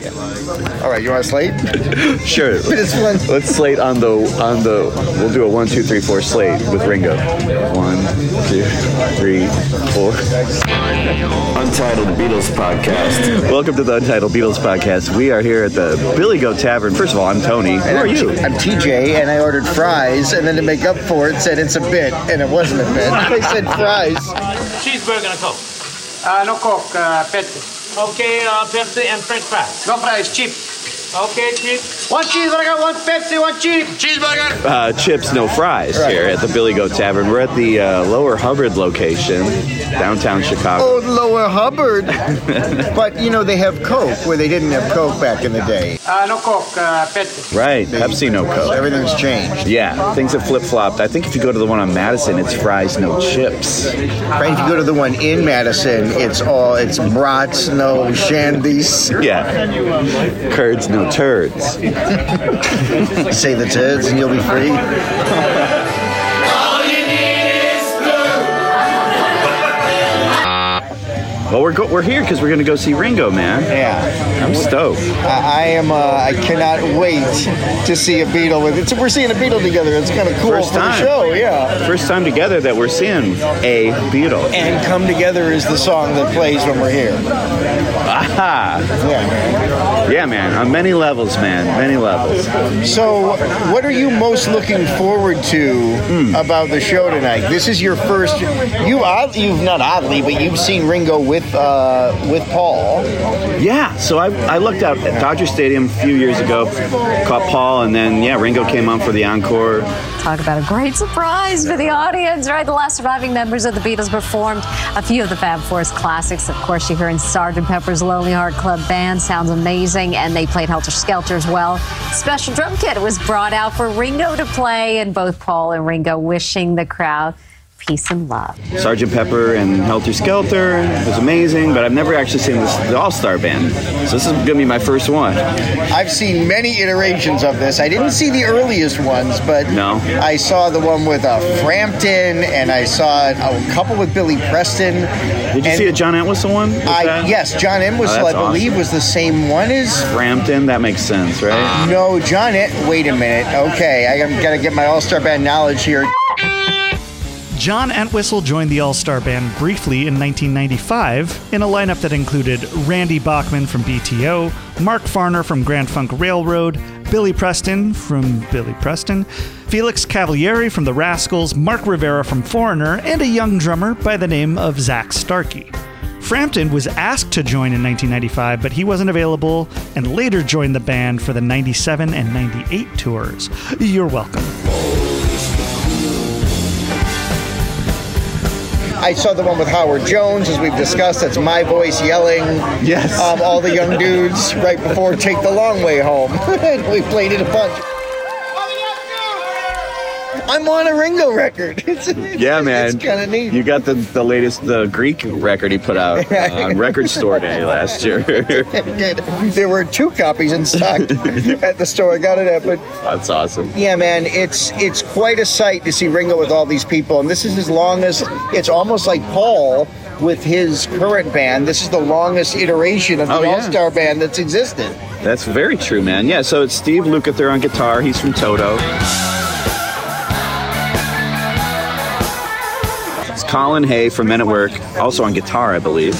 All right, you want to slate? Sure. This one. Let's slate on the on the. We'll do a one, two, three, four slate with Ringo. One, two, three, four. Untitled Beatles podcast. Welcome to the Untitled Beatles podcast. We are here at the Billy Goat Tavern. First of all, I'm Tony. Who are I'm, you? I'm TJ, and I ordered fries, and then to make up for it, said it's a bit, and it wasn't a bit. I said fries. Cheeseburger and a Coke. Uh, no Coke, uh, Pepsi. Okay, uh, Pepsi and French fries. No fries, cheap. Okay, cheap. One cheeseburger, one Pepsi, one cheap. Cheeseburger. uh, chips, no fries Right. here at the Billy Goat Tavern. We're at the uh, Lower Hubbard location, downtown Chicago. Oh, Lower Hubbard. but, you know, they have Coke, where they didn't have Coke back in the day. Uh, no Coke, uh, Pepsi. Right, Pepsi, no Coke. Everything's changed. Yeah, things have flip flopped. I think if you go to the one on Madison, it's fries, no chips. Right, if you go to the one in Madison, it's all, it's brats, no shandies. Yeah, curds, no turds. Say the turds, and you'll be free. Well, we're go- we're here because we're gonna go see Ringo, man. Yeah. I'm stoked. I, I am. Uh, I cannot wait to see a Beatle with it. So we're seeing a Beatle together. It's kind of cool First for time. the show. Yeah. First time together that we're seeing a Beatle. And "Come Together" is the song that plays when we're here. Aha! Yeah. Yeah, man. On many levels, man. Many levels. So, what are you most looking forward to Hmm. about the show tonight? This is your first. You odd, you've not oddly, but you've seen Ringo with uh, with Paul. Yeah, so I, I looked out at Dodger Stadium a few years ago, caught Paul, and then, yeah, Ringo came on for the encore. Talk about a great surprise for the audience, right? The last surviving members of the Beatles performed a few of the Fab Four's classics. Of course, you hear in Sgt. Pepper's Lonely Heart Club Band. Sounds amazing. And they played Helter Skelter as well. Special drum kit was brought out for Ringo to play, and both Paul and Ringo wishing the crowd peace and love. Sergeant Pepper and Helter Skelter was amazing, but I've never actually seen this, the All Star Band. So this is gonna be my first one. I've seen many iterations of this. I didn't see the earliest ones, but No. I saw the one with uh, Frampton, and I saw a couple with Billy Preston. Did you And see a John Entwistle one? I, yes, John Entwistle, Oh, I that's believe, was the same one as Frampton, that makes sense, right? No, John. It. Wait a minute. Okay, I am gonna get my All Star Band knowledge here. John Entwistle joined the All Star Band briefly in 1995 in a lineup that included Randy Bachman from BTO, Mark Farner from Grand Funk Railroad, Billy Preston from Billy Preston, Felix Cavaliere from The Rascals, Mark Rivera from Foreigner, and a young drummer by the name of Zak Starkey. Frampton was asked to join in 1995, but he wasn't available and later joined the band for the 97 and 98 tours. You're welcome. I saw the one with Howard Jones, as we've discussed. That's my voice yelling. Yes. Um, all the young dudes right before Take the Long Way Home. we played it a bunch. I'm on a Ringo record. It's, Yeah, man. It's kind of neat. You got the, the latest the Greek record he put out uh, on Record Store Day last year. there were two copies in stock at the store I got it at, but That's awesome. Yeah, man, it's it's quite a sight to see Ringo with all these people, and this is as long as it's almost like Paul with his current band. This is the longest iteration of the Oh, yeah. All Star Band that's existed. That's very true, man. Yeah, so it's Steve Lukather on guitar. He's from Toto. Colin Hay from Men at Work, also on guitar, I believe.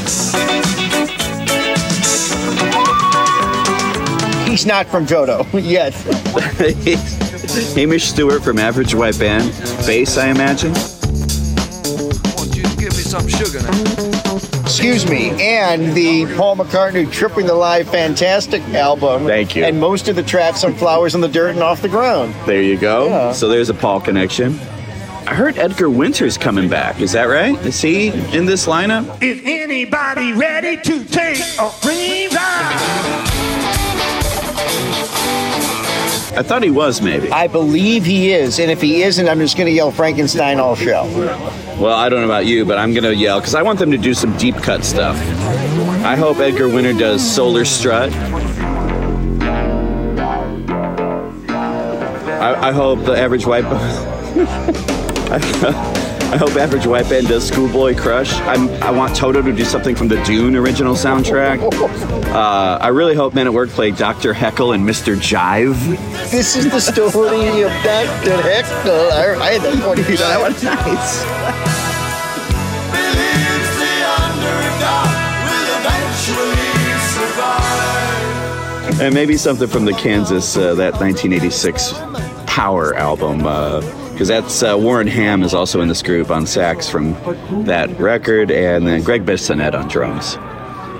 He's not from Jodo yet. Hamish Stewart from Average White Band, bass, I imagine. Want you to give me some sugar now. Excuse me, and the Paul McCartney Tripping the Live Fantastic album. Thank you. And most of the tracks on Flowers on the Dirt and Off the Ground. There you go. Yeah. So there's a Paul connection. I heard Edgar Winter's coming back. Is that right? Is he in this lineup? Is anybody ready to take a free ride? I thought he was, maybe. I believe he is, and if he isn't, I'm just going to yell Frankenstein all show. Well, I don't know about you, but I'm going to yell because I want them to do some deep cut stuff. I hope Edgar Winter does Solar Strut. I, I hope the average white. I hope Average White Band does Schoolboy Crush. I'm, I want Toto to do something from the Dune original soundtrack. Uh, I really hope Men at Work play Dr. Heckle and Mr. Jive. This is the story of Dr. Heckle. I, I had that one. That one's nice. And maybe something from the Kansas, uh, that 1986 Power album, because that's uh, Warren Ham is also in this group on sax from that record, and then Gregg Bissonette on drums.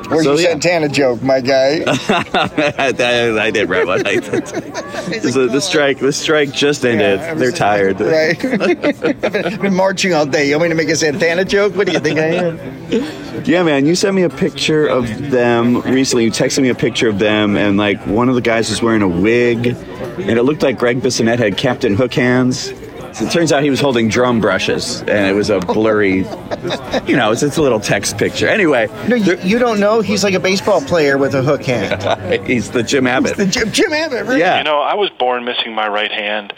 Where's So, your yeah. Santana joke, my guy? I, I did right one. I. So the strike, the strike just ended. Yeah, They're tired. Right. I've been marching all day. You want me to make a Santana joke? What do you think I am? Yeah, man, you sent me a picture of them recently. You texted me a picture of them, and like one of the guys was wearing a wig, and it looked like Gregg Bissonette had Captain Hook hands. So it turns out he was holding drum brushes, and it was a blurry, you know, it's, it's a little text picture. Anyway, No, you, you don't know. He's like a baseball player with a hook hand. he's the Jim Abbott. The Jim, Jim Abbott, right? Yeah. You know, I was born missing my right hand.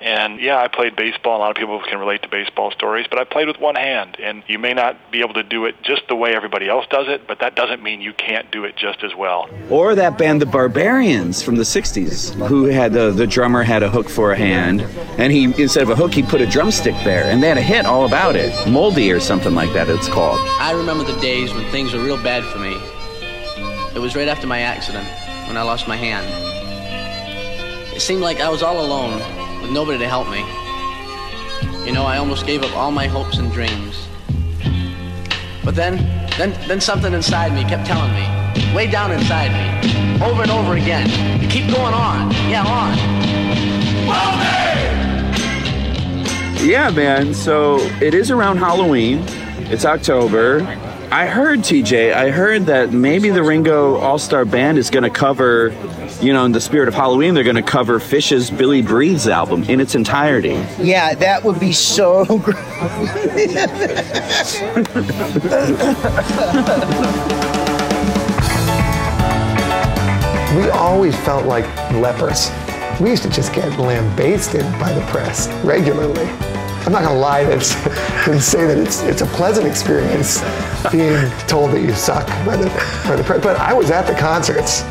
And yeah, I played baseball. A lot of people can relate to baseball stories, but I played with one hand. And you may not be able to do it just the way everybody else does it, but that doesn't mean you can't do it just as well. Or that band, the Barbarians from the '60s, who had the the drummer had a hook for a hand, and he instead of a hook, he put a drumstick there, and they had a hit all about it, Moulty or something like that. It's called. I remember the days when things were real bad for me. It was right after my accident, when I lost my hand. It seemed like I was all alone, with nobody to help me. You know, I almost gave up all my hopes and dreams. But then, then, then something inside me kept telling me, way down inside me, over and over again, keep going on. Yeah, on. Yeah, man. So it is around Halloween. It's October. I heard TJ. I heard that maybe the Ringo All Star Band is going to cover, you know, in the spirit of Halloween, they're going to cover Phish's Billy Breathes album in its entirety. Yeah, that would be so great. We always felt like lepers. We used to just get lambasted by the press regularly. I'm not gonna lie that's, and say that it's, it's a pleasant experience being told that you suck by the, by the press. But I was at the concerts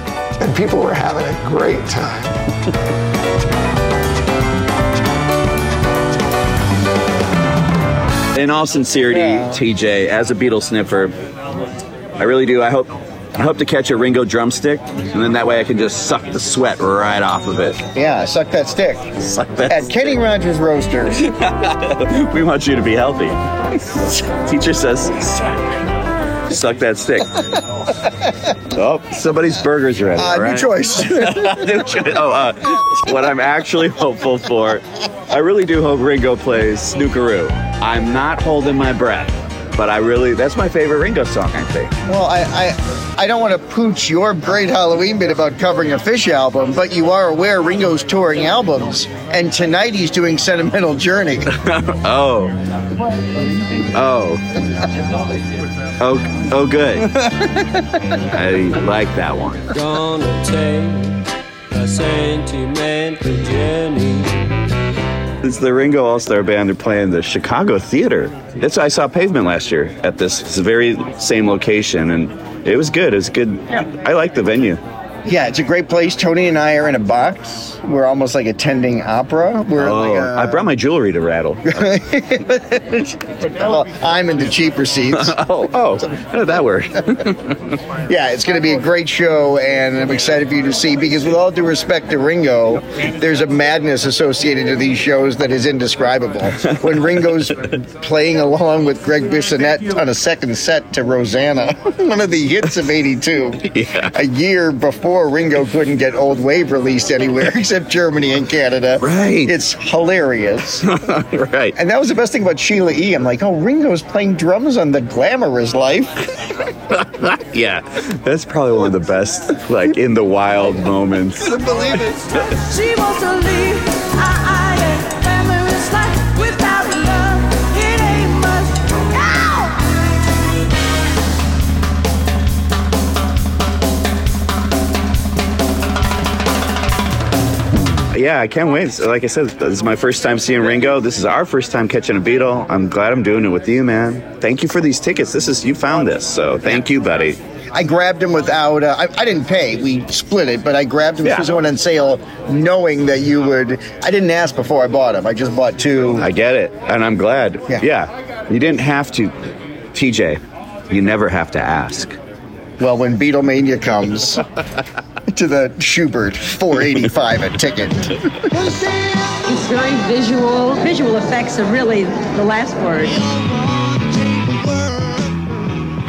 and people were having a great time. In all sincerity, TJ, as a Beatles sniffer, I really do. I hope. I hope to catch a Ringo drumstick, and then that way I can just suck the sweat right off of it. Yeah, suck that stick. Suck that. At Kenny Rogers Roasters. we want you to be healthy. Teacher says, suck that stick. oh, somebody's burgers ready. Uh, all new choice. New choice. oh, uh, what I'm actually hopeful for, I really do hope Ringo plays Snookeroo. I'm not holding my breath, but I really, that's my favorite Ringo song, I think. Well, I, I, I don't want to pooch your great Halloween bit about covering a Phish album, but you are aware Ringo's touring albums, and tonight he's doing Sentimental Journey. Oh. Oh. Oh, oh, good. I like that one. Gonna take a sentimental journey. It's the Ringo All Star Band. They're playing the Chicago Theater. It's I saw Pavement last year at this, this very same location, and it was good. It was good. I like the venue. Yeah, it's a great place. Tony and I are in a box. We're almost like attending opera. We're Oh, like, I brought my jewelry to rattle. well, I'm in the cheaper seats. oh, oh, how did that work? Yeah, it's going to be a great show, and I'm excited for you to see. Because with all due respect to Ringo, there's a madness associated to these shows that is indescribable. When Ringo's playing along with Gregg Bissonette on a second set to Rosanna, one of the hits of '82, Yeah. a year before Ringo couldn't get Old Wave released anywhere except Germany and Canada. Right. It's hilarious. right. And that was the best thing about Sheila E. I'm like, oh, Ringo's playing drums on The Glamorous Life. yeah, that's probably one of the best, like in the wild moments. Couldn't believe it. She wants to leave. Yeah, I can't wait. So, Like I said, this is my first time seeing Ringo. This is our first time catching a Beatle. I'm glad I'm doing it with you, man. Thank you for these tickets. This is you found this, so thank you, buddy. I grabbed him without. Uh, I, I didn't pay. We split it, but I grabbed him Yeah. because it went on sale, knowing that you would. I didn't ask before I bought him. I just bought two. I get it, and I'm glad. Yeah. you didn't have to, TJ. You never have to ask. Well, when Beatlemania comes to the Shubert, four eighty five a ticket. It's very visual. Visual effects are really the last word.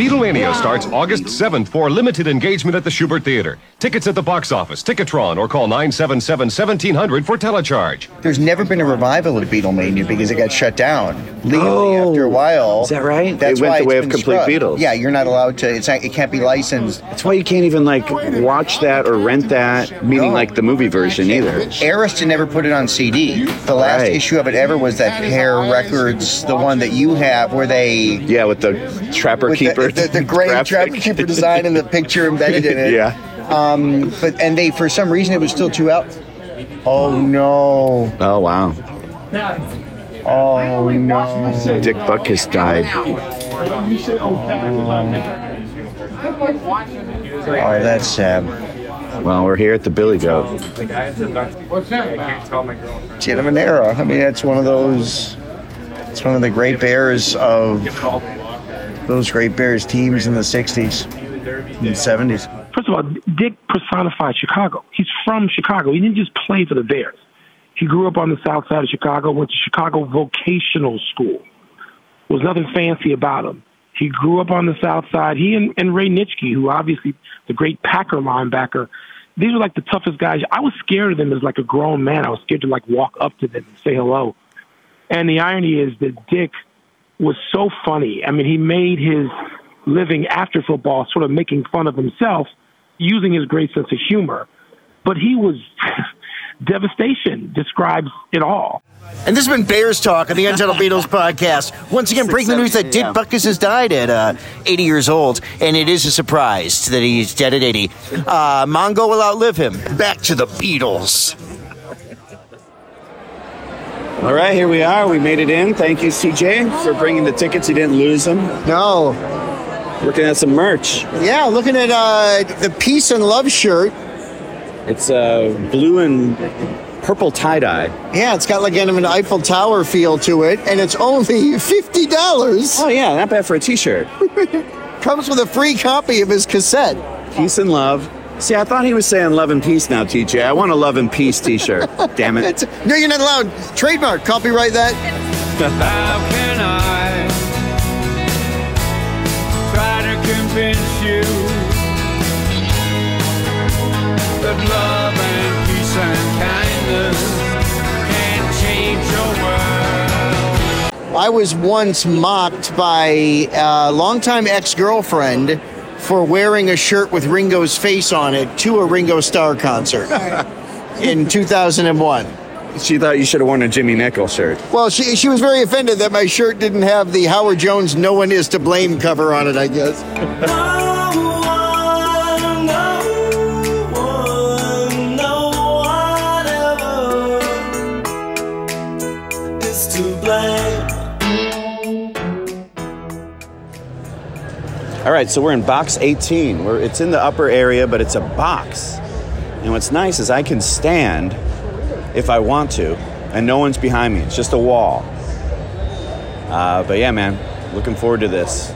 Beatlemania starts August 7th for limited engagement at the Shubert Theater. Tickets at the box office, Ticketron, or call 977 1700 for telecharge. There's never been a revival of Beatlemania because it got shut down legally oh, after a while. Oh, is that right? That's They went why the it's way of complete scrubbed. Beatles. Yeah, you're not allowed to. It's not, it can't be licensed. That's why you can't even like watch that or rent that, meaning like the movie version either. Arista never put it on CD. The last Right. issue of it ever was that Pear Records, the one that you have, where they Yeah, with the Trapper with Keeper. the, the, gray graphic. trapper keeper design and the picture embedded in it. Yeah. Um, but and they for some reason it was still too out. Oh no. Oh wow. Oh no. Dick Butkus died. Oh, oh that's sad. Well, we're here at the Billy Goat. Kid of an era. I mean, that's one of those. It's one of the great bears of those great bears teams in the '60s and '70s. First of all, Dick personified Chicago. He's from Chicago. He didn't just play for the Bears. He grew up on the south side of Chicago, went to Chicago Vocational School. There was nothing fancy about him. He grew up on the south side. He and, and Ray Nitschke, who obviously the great Packer linebacker, these were like the toughest guys. I was scared of them as like a grown man. I was scared to like walk up to them and say hello. And the irony is that Dick was so funny. I mean, he made his living after football sort of making fun of himself using his great sense of humor. But he was devastation describes it all. And this has been Bears Talk on the Untitled Beatles podcast. Once again, breaking the news that Dick Butkus has died at uh, 80 years old, and it is a surprise that he's dead at 80. Uh, Mongo will outlive him. Back to the Beatles. All right, here we are. We made it in. Thank you, CJ, for bringing the tickets. You didn't lose them. No. Looking at some merch. Yeah, looking at uh, the Peace and Love shirt. It's uh, blue and purple tie dye. Yeah, it's got like kind of an Eiffel Tower feel to it, and it's only fifty dollars. Oh yeah, not bad for a T-shirt. Comes with a free copy of his cassette. Peace and love. See, I thought he was saying love and peace now, TJ. I want a love and peace T-shirt. Damn it. It's- no, you're not allowed. Trademark. Copyright that. How can I try to convince you that love and peace and kindness can change your world? I was once mocked by a longtime ex-girlfriend for wearing a shirt with Ringo's face on it to a Ringo Starr concert in 2001. She thought you should have worn a Jimmy Nickel shirt. Well, she, she was very offended that my shirt didn't have the Howard Jones "No One Is to Blame" cover on it. I guess. All right, so we're in box 18. We're, it's in the upper area, but it's a box. And what's nice is I can stand if I want to, and no one's behind me. It's just a wall. Uh, but yeah, man, looking forward to this.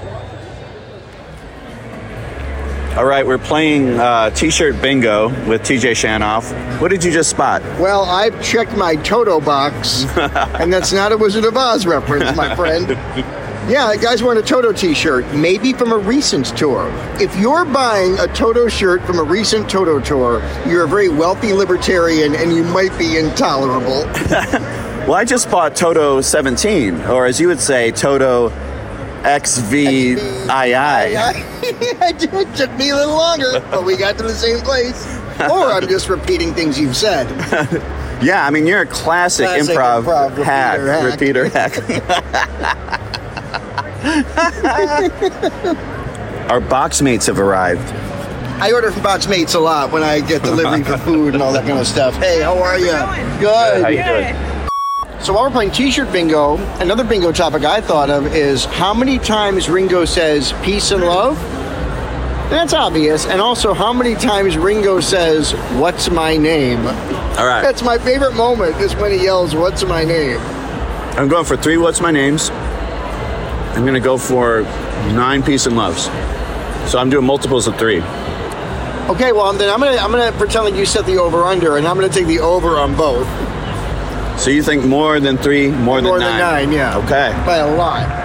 All right, we're playing uh, T-shirt bingo with TJ Shanoff. What did you just spot? Well, I've checked my Toto box, and that's not a Wizard of Oz reference, my friend. Yeah, that guy's wearing a Toto t-shirt, maybe from a recent tour. If you're buying a Toto shirt from a recent Toto tour, you're a very wealthy libertarian and you might be intolerable. Well, I just bought Toto 17, or as you would say, Toto XVII. it took me a little longer, but we got to the same place. Or I'm just repeating things you've said. Yeah, I mean, you're a classic, Classic improv, improv hack, repeater repeater hack. Our box mates have arrived. I order from Box Mates a lot when I get delivery for food and all that kind of stuff. Hey, how are you? Good. How you doing? So while we're playing T-shirt bingo, another bingo topic I thought of is how many times Ringo says "peace and love." That's obvious, and also how many times Ringo says "What's my name." All right. That's my favorite moment is when he yells "What's my name." I'm going for three. What's my names? I'm gonna go for nine peace and loves. So I'm doing multiples of three. Okay, well then I'm gonna I'm gonna pretend like you set the over under, and I'm gonna take the over on both. So you think more than three, more than More nine? than nine, yeah. Okay. By a lot.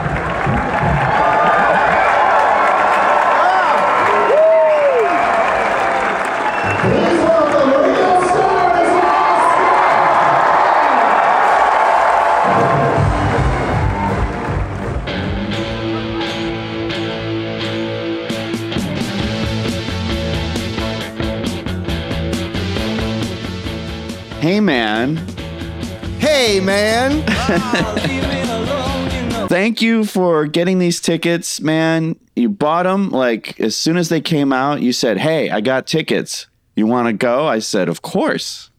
thank you for getting these tickets, man. You bought them like as soon as they came out. You said, "Hey, I got tickets. You want to go?" I said, "Of course."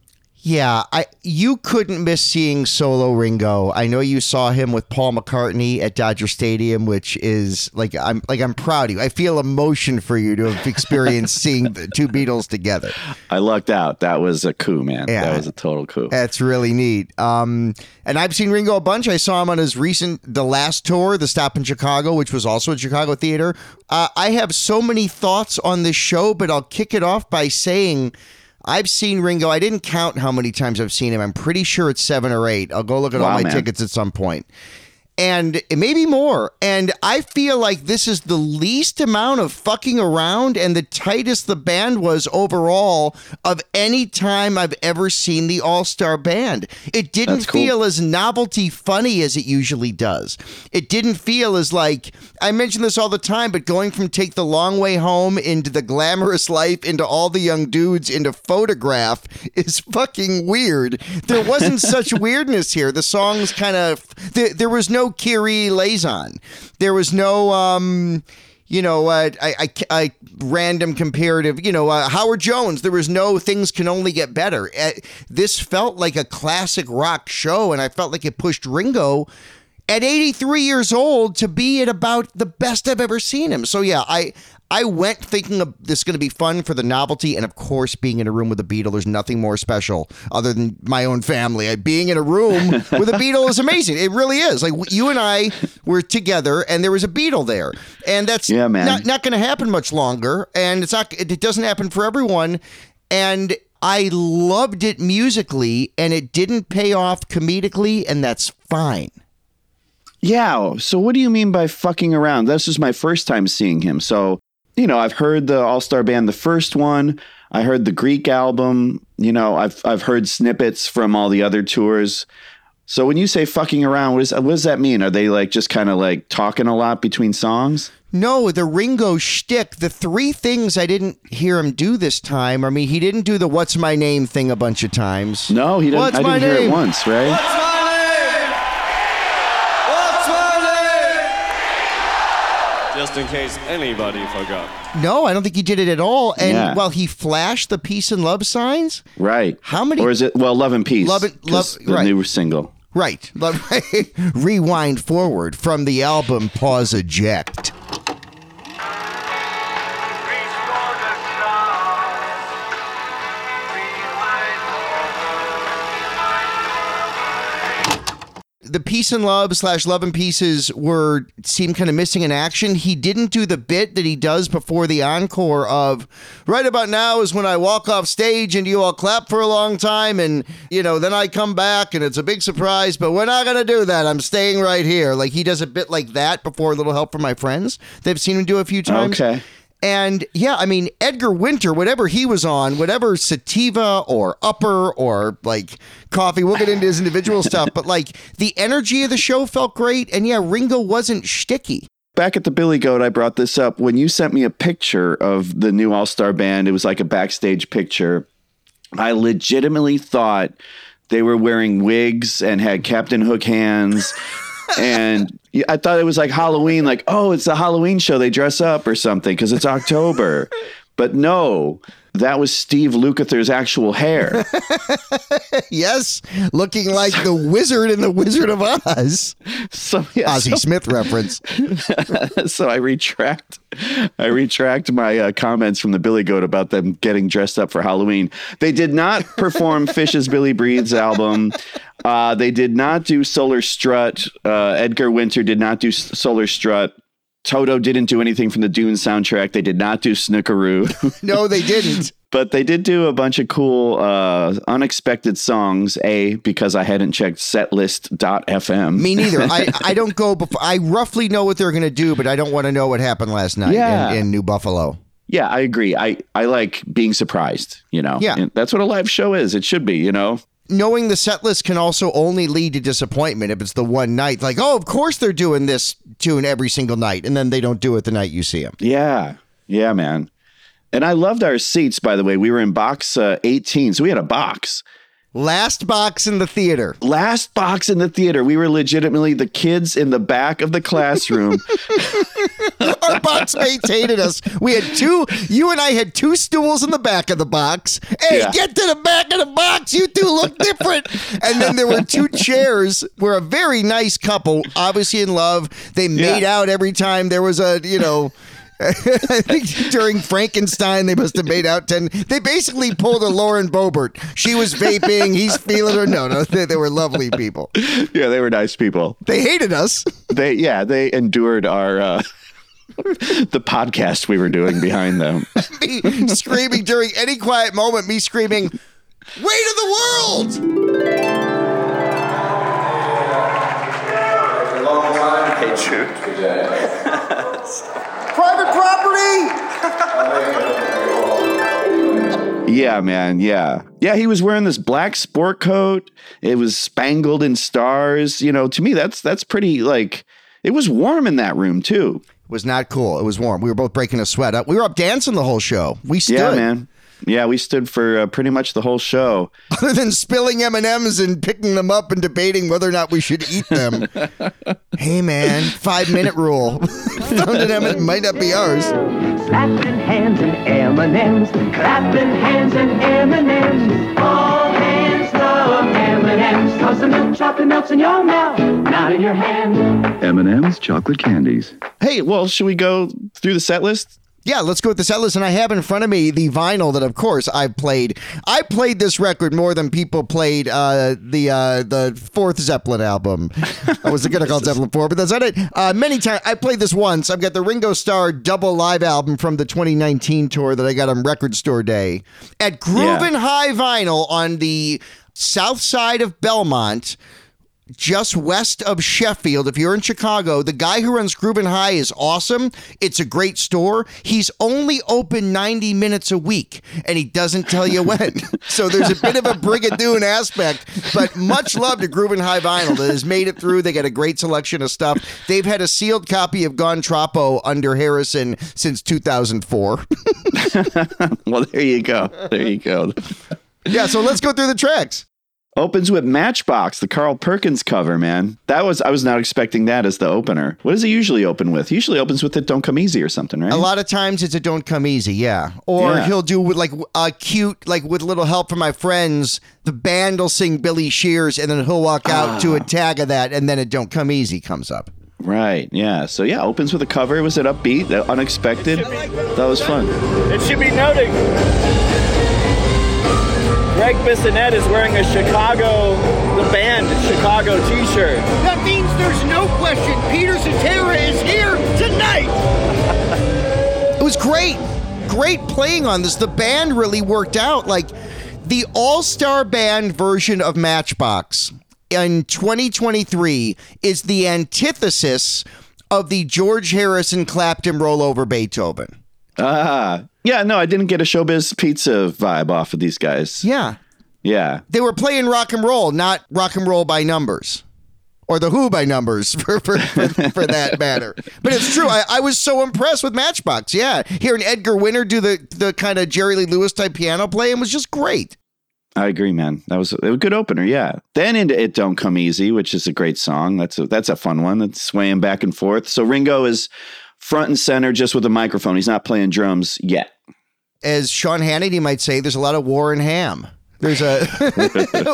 Yeah, I you couldn't miss seeing solo Ringo. I know you saw him with Paul McCartney at Dodger Stadium, which is like I'm like I'm proud of you. I feel emotion for you to have experienced seeing the two Beatles together. I lucked out. That was a coup, man. Yeah. That was a total coup. That's really neat. Um, and I've seen Ringo a bunch. I saw him on his recent, the last tour, the stop in Chicago, which was also at Chicago Theater. Uh, I have so many thoughts on this show, but I'll kick it off by saying I've seen Ringo. I didn't count how many times I've seen him. I'm pretty sure it's seven or eight. I'll go look at all my man. tickets at some point. And maybe more. And I feel like this is the least amount of fucking around and the tightest the band was overall of any time I've ever seen the All Star Band. It didn't cool. feel as novelty funny as it usually does. It didn't feel as like, I mention this all the time, but going from Take the Long Way Home into The Glamorous Life into All the Young Dudes into Photograph is fucking weird. There wasn't such weirdness here. The songs kind of, there, there was no Kyrie Eleison. There was no, um, you know, uh, I, I, I random comparative, you know, uh, Howard Jones. There was no things can only get better. Uh, this felt like a classic rock show, and I felt like it pushed Ringo at 83 years old to be at about the best I've ever seen him. So yeah, I I went thinking of this is going to be fun for the novelty, and of course, being in a room with a Beatle, there's nothing more special other than my own family. Being in a room with a Beatle is amazing. It really is. Like you and I were together, and there was a Beatle there, and that's Yeah, man. not not going to happen much longer, and it's not. It doesn't happen for everyone, and. I loved it musically and it didn't pay off comedically, and that's fine. Yeah. So what do you mean by fucking around? This is my first time seeing him. So, you know, I've heard the All Star Band, the first one. I heard the Greek album. You know, I've I've heard snippets from all the other tours. So when you say fucking around, what, is, what does that mean? Are they like just kind of like talking a lot between songs? No, the Ringo shtick. The three things I didn't hear him do this time. I mean, he didn't do the "What's my name" thing a bunch of times. No, he didn't. What's I didn't hear it once, right? Just in case anybody forgot. No, I don't think he did it at all. And Yeah. while he flashed the peace and love signs, Right. How many- Or is it well, Love and Peace? Love and- Love- the right. new single. right? Love, rewind forward from the album. Pause eject. The peace and love slash love and pieces were seemed kind of missing in action. He didn't do the bit that he does before the encore of right about now is when I walk off stage and you all clap for a long time and you know then I come back and it's a big surprise. But we're not gonna do that. I'm staying right here. Like he does a bit like that before a little help from my friends. They've seen him do a few times. Okay. And yeah, I mean, Edgar Winter, whatever he was on, whatever sativa or upper or like coffee, we'll get into his individual stuff, but like the energy of the show felt great. And yeah, Ringo wasn't shticky. Back at the Billy Goat, I brought this up when you sent me a picture of the new All Star Band. It was like a backstage picture. I legitimately thought they were wearing wigs and had Captain Hook hands. And I thought it was like Halloween, like, oh, it's a Halloween show. They dress up or something because it's October. But no, that was Steve Lukather's actual hair. yes, looking like the wizard in the Wizard of Oz. So yeah, Ozzie so- Smith reference. so I retract, I retract my uh, comments from the Billy Goat about them getting dressed up for Halloween. They did not perform Phish's Billy Breathes album. Uh, they did not do Solar Strut. Uh, Edgar Winter did not do Solar Strut. Toto didn't do anything from the Dune soundtrack. They did not do Snookeroo. No, they didn't. But they did do a bunch of cool, uh, unexpected songs. A because I hadn't checked setlist.fm. Me neither. I, I don't go before. I roughly know what they're going to do, but I don't want to know what happened last night Yeah. in, in New Buffalo. Yeah, I agree. I, I like being surprised, you know? Yeah. And that's what a live show is. It should be, you know? Knowing the set list can also only lead to disappointment if it's the one night. Like, oh, of course they're doing this tune every single night, and then they don't do it the night you see them. Yeah. Yeah, man. And I loved our seats, by the way. We were in box uh, 18, so we had a box. Last box in the theater. Last box in the theater. We were legitimately the kids in the back of the classroom. Our box mates hated us. We had two, you and I had two stools in the back of the box. Hey, Yeah. get to the back of the box. You two look different. And then there were two chairs where a very nice couple, obviously in love, they made out every time there was a, you know, I think during Frankenstein they must have made out ten. They basically pulled a Lauren Boebert. She was vaping. He's feeling her. No, no, they, they were lovely people. yeah, they were nice people. They hated us. They, yeah, they endured our, uh, the podcast we were doing behind them. me screaming during any quiet moment, me screaming, Weight of the world! Hey, Jude. Private property! Yeah, man. Yeah. Yeah, he was wearing this black sport coat. It was spangled in stars. You know, to me, that's that's pretty like it was warm in that room too. It was not cool. It was warm. We were both breaking a sweat up. We were up dancing the whole show. We stood. Yeah, man. Yeah, we stood for uh, pretty much the whole show. Other than spilling M and M's and picking them up and debating whether or not we should eat them. hey, man, five minute rule. Found an M and might not be ours. Clapping hands and M&M's, clapping hands and M&M's. All hands love M&M's, cause the milk chocolate melts in your mouth, not in your hand. M&M's chocolate candies. Hey, well, should we go through the set list? Yeah, let's go with the set list. And I have in front of me the vinyl that, of course, I've played. I played this record more than people played uh, the uh, the fourth Zeppelin album. I was going to call Zeppelin 4, but that's not it. Uh, many times. I played this once. I've got the Ringo Starr double live album from the 2019 tour that I got on Record Store Day at Groovin' High Vinyl on the south side of Belmont just west of Sheffield. If you're in Chicago, the guy who runs Groovin' High is awesome. It's a great store. He's only open 90 minutes a week and he doesn't tell you when. so there's a bit of a brigadoon aspect, but much love to Groovin' High Vinyl that has made it through. They got a great selection of stuff. They've had a sealed copy of Gone Troppo under Harrison since 2004. well, there you go. There you go. yeah, so let's go through the tracks. Opens with Matchbox, the Carl Perkins cover, man. That was I was not expecting that as the opener. What does it usually open with? Usually opens with it Don't Come Easy or something, right? A lot of times it's a don't come easy, yeah. Or Yeah. he'll do with like a cute, like with a little help from my friends. The band will sing Billy Shears, and then he'll walk out to a tag of that, and then a don't come easy comes up. Right, yeah. So yeah, opens with a cover. Was it upbeat, uh, unexpected. That was fun. It should be noted. Gregg Bissonette is wearing a Chicago, the band Chicago t-shirt. That means there's no question Peter Cetera is here tonight. It was great. Great playing on this. The band really worked out. Like the all star band version of Matchbox in 2023 is the antithesis of the George Harrison Clapton rollover Beethoven. Ah, yeah. No, I didn't get a showbiz pizza vibe off of these guys. Yeah. Yeah. They were playing rock and roll, not rock and roll by numbers. Or the Who by numbers, for, for, for, for that matter. But it's true. I, I was so impressed with Matchbox. Yeah. Hearing Edgar Winter do the, the kind of Jerry Lee Lewis type piano playing was just great. I agree, man. That was a good opener. Yeah. Then into "It Don't Come Easy," which is a great song. That's a that's a fun one. It's swaying back and forth. So Ringo is front and center, just with a microphone. He's not playing drums yet. as Sean Hannity might say, there's a lot of war and ham. There's a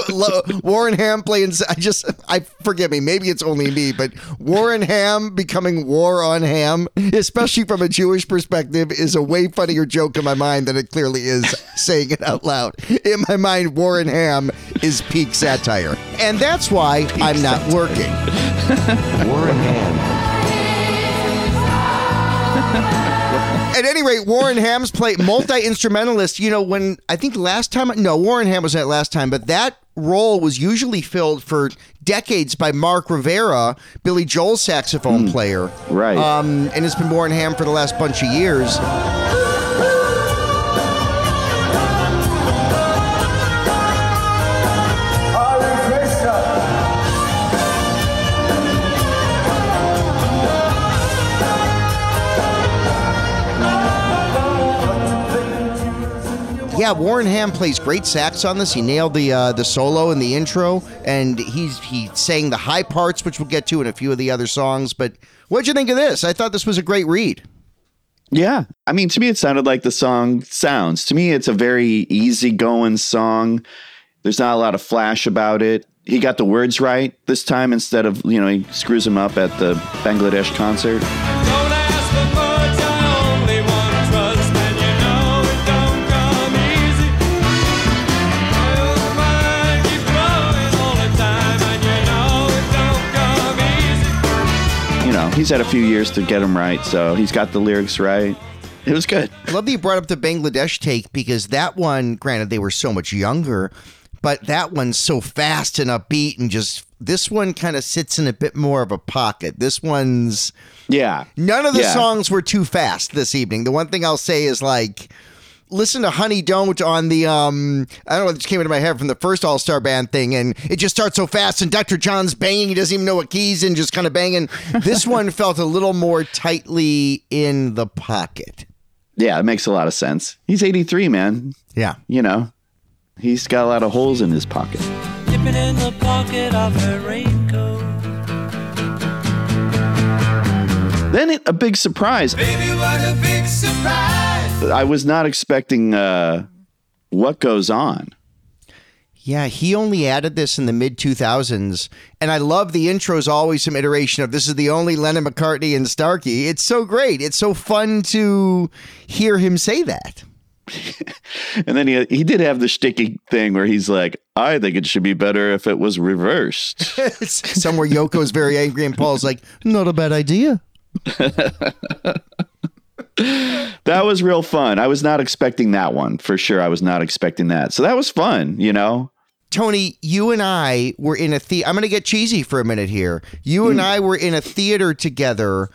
Lo- Warren Ham playing. I just, I forgive me. Maybe it's only me, but Warren Ham becoming war on ham, especially from a Jewish perspective, is a way funnier joke in my mind than it clearly is saying it out loud. In my mind, Warren Ham is peak satire, and that's why I'm not working. Warren Ham. At any rate, Warren Ham's play multi instrumentalist. You know, when I think last time, no, Warren Ham was at last time, but that role was usually filled for decades by Mark Rivera, Billy Joel's saxophone player. Right. Um, and it's been Warren Ham for the last bunch of years. Yeah, Warren Ham plays great sax on this. He nailed the uh, the solo in the intro, and he's he sang the high parts, which we'll get to in a few of the other songs. But what'd you think of this? I thought this was a great read. Yeah. I mean, to me, it sounded like the song sounds. To me, it's a very easygoing song. There's not a lot of flash about it. He got the words right this time instead of, you know, he screws them up at the Bangladesh concert. He's had a few years to get them right, so he's got the lyrics right. It was good. I love that you brought up the Bangladesh take because that one, granted, they were so much younger, but that one's so fast and upbeat and just this one kind of sits in a bit more of a pocket. This one's yeah. None of the Yeah. songs were too fast this evening. The one thing I'll say is like listen to Honey Don't on the um I don't know what just came into my head from the first All Star Band thing, and it just starts so fast, and Dr. John's banging, he doesn't even know what keys and just kind of banging. This one felt a little more tightly in the pocket. Yeah, it makes a lot of sense. He's 83, man. Yeah. You know, he's got a lot of holes in his pocket. Dipping in the pocket of her raincoat. Then it, a big surprise. Baby, what a big surprise. I was not expecting uh, what goes on. Yeah, he only added this in the mid 2000s. And I love the intro is always some iteration of this is the only Lennon McCartney and Starkey. It's so great. It's so fun to hear him say that. And then he he did have the sticky thing where he's like, I think it should be better if it was reversed. Somewhere Yoko's very angry and Paul's like, not a bad idea. that was real fun. I was not expecting that one for sure. I was not expecting that. So that was fun, you know? Tony, you and I were in a theater. I'm going to get cheesy for a minute here. You and mm. I were in a theater together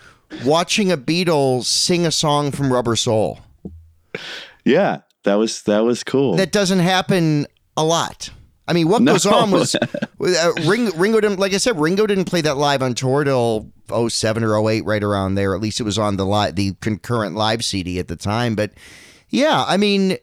watching a Beatles sing a song from Rubber Soul. Yeah, that was that was cool. That doesn't happen a lot. I mean, what No. goes on was uh, Ring, Ringo didn't, like I said, Ringo didn't play that live on tour till 07 or 08, right around there. At least it was on the li- the concurrent live CD at the time. But yeah, I mean,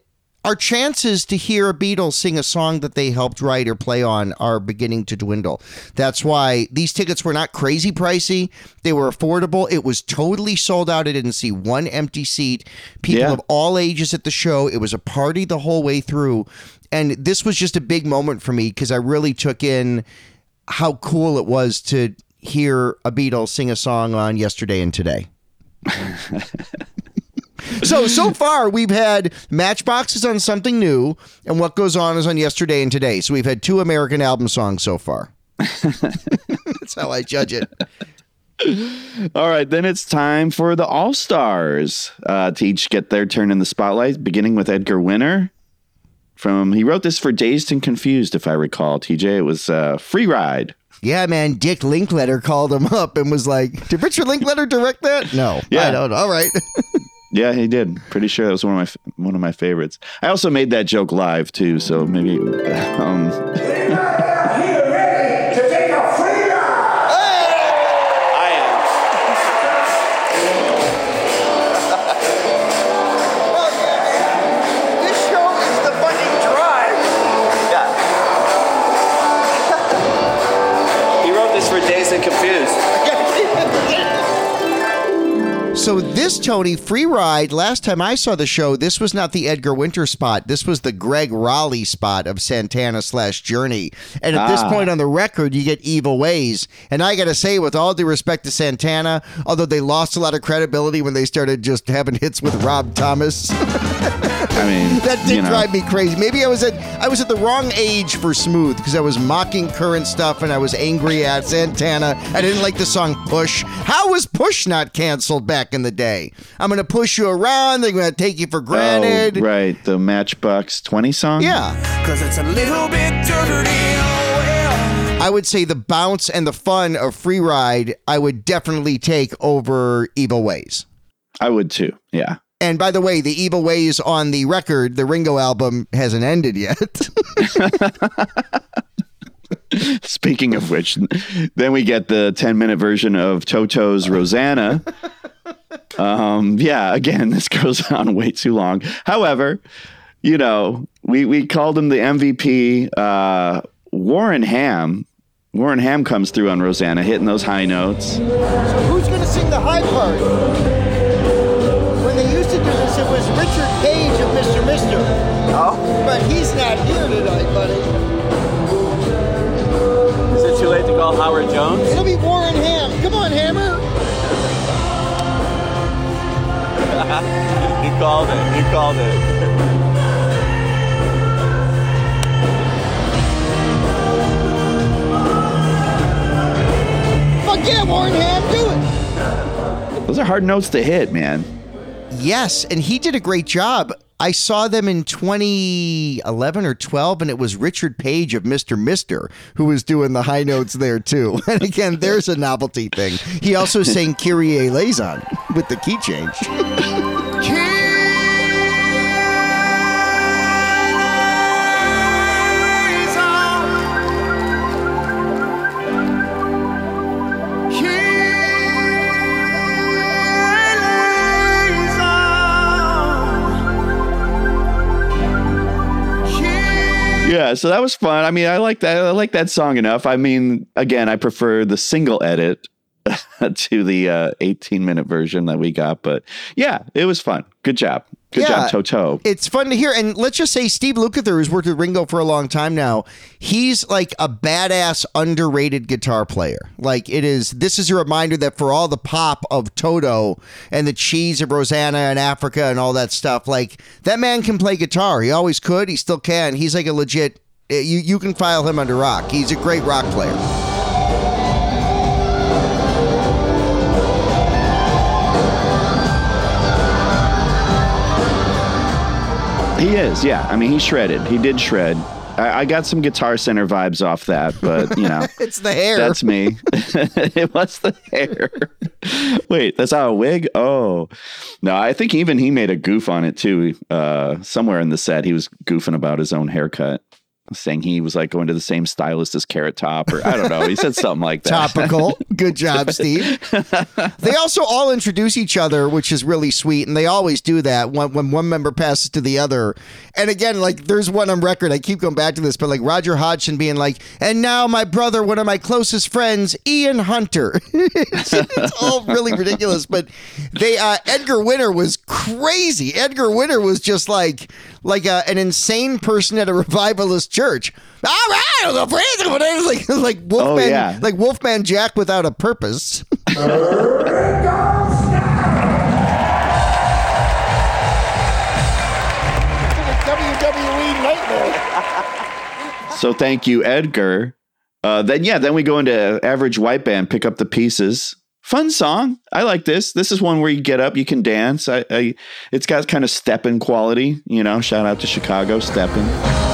our chances to hear a Beatles sing a song that they helped write or play on are beginning to dwindle. That's why these tickets were not crazy pricey. They were affordable. It was totally sold out. I didn't see one empty seat. People Yeah. of all ages at the show. It was a party the whole way through. And this was just a big moment for me because I really took in how cool it was to hear a Beatles sing a song on yesterday and today. so so far we've had matchboxes on something new and what goes on is on yesterday and today so we've had two american album songs so far that's how i judge it All right, then it's time for the All Stars uh, to each get their turn in the spotlight, beginning with Edgar Winter. From he wrote this for Dazed and Confused, if I recall. TJ, it was uh, Free Ride. yeah man dick linklater called him up and was like did richard linklater direct that no Yeah. i don't know all right Yeah, he did. Pretty sure that was one of my one of my favorites. I also made that joke live too, so maybe. Um, So this this, Tony, Free Ride, last time I saw the show, this was not the Edgar Winter spot. This was the Gregg Rolie spot of Santana slash Journey. And at this Ah. point on the record, you get Evil Ways. And I got to say, with all due respect to Santana, although they lost a lot of credibility when they started just having hits with Rob Thomas. I mean, that did you know. drive me crazy. Maybe I was at I was at the wrong age for Smooth because I was mocking current stuff and I was angry at Santana. I didn't like the song Push. How was Push not canceled back in the day? I'm gonna push you around. They're gonna take you for oh, granted. Oh, right, the Matchbox 20 song? Yeah. Cause it's a little bit dirty. Oh, well. I would say the bounce and the fun of Free Ride, I would definitely take over Evil Ways. I would too. Yeah. And by the way, the Evil Ways on the record, the Ringo album, hasn't ended yet. Speaking of which, then we get the 10 minute version of Toto's Rosanna. Um, yeah, again, this goes on way too long. However, you know, we, we called him the MVP. Uh, Warren Ham. Warren Ham comes through on Rosanna, hitting those high notes. So who's going to sing the high part? When they used to do this, it was Richard Page of Mr. Mister. Oh. But he's not here tonight, buddy. Called it. You called it. Fuck yeah, Warren Ham, do it. Those are hard notes to hit, man. Yes, and he did a great job. I saw them in 2011 or 12, and it was Richard Page of Mr. Mister who was doing the high notes there too. And again, there's a novelty thing. He also sang Kyrie Eleison with the key change. Yeah, so that was fun. I mean, I like that. I like that song enough. I mean, again, I prefer the single edit to the uh, 18 minute version that we got. But yeah, it was fun. Good job. Good Yeah. job, Toto. It's fun to hear. And let's just say Steve Lukather, who's worked with Ringo for a long time now, he's like a badass, underrated guitar player. Like it is, this is a reminder that for all the pop of Toto and the cheese of Rosanna and Africa and all that stuff, like that man can play guitar. He always could. He still can. He's like a legit, eh, you, you can file him under rock. He's a great rock player. He is, yeah. I mean, he shredded. He did shred. I, I got some Guitar Center vibes off that, but you know, it's the hair. That's me. it was the hair. Wait, that's not a wig? Oh, no. I think even he made a goof on it too. Uh, somewhere in the set, he was goofing about his own haircut, saying he was like going to the same stylist as Carrot Top, or I don't know. He said something like that. Topical. Good job, Steve. they also all introduce each other, which is really sweet, and they always do that when, when one member passes to the other. And again, like there's one on record. I keep going back to this, but like Roger Hodgson being like, "And now my brother, one of my closest friends, Ian Hunter." it's, it's all really ridiculous, but they uh, Edgar Winter was crazy. Edgar Winter was just like like a, an insane person at a revivalist church. All right, like like Wolfman, Oh, yeah. like Wolfman Jack without a purpose. So thank you, Edgar. Uh, then yeah, then we go into average white band, pick up the pieces. Fun song. I like this. This is one where you get up, you can dance. I, I it's got kind of stepping quality. You know, shout out to Chicago stepping.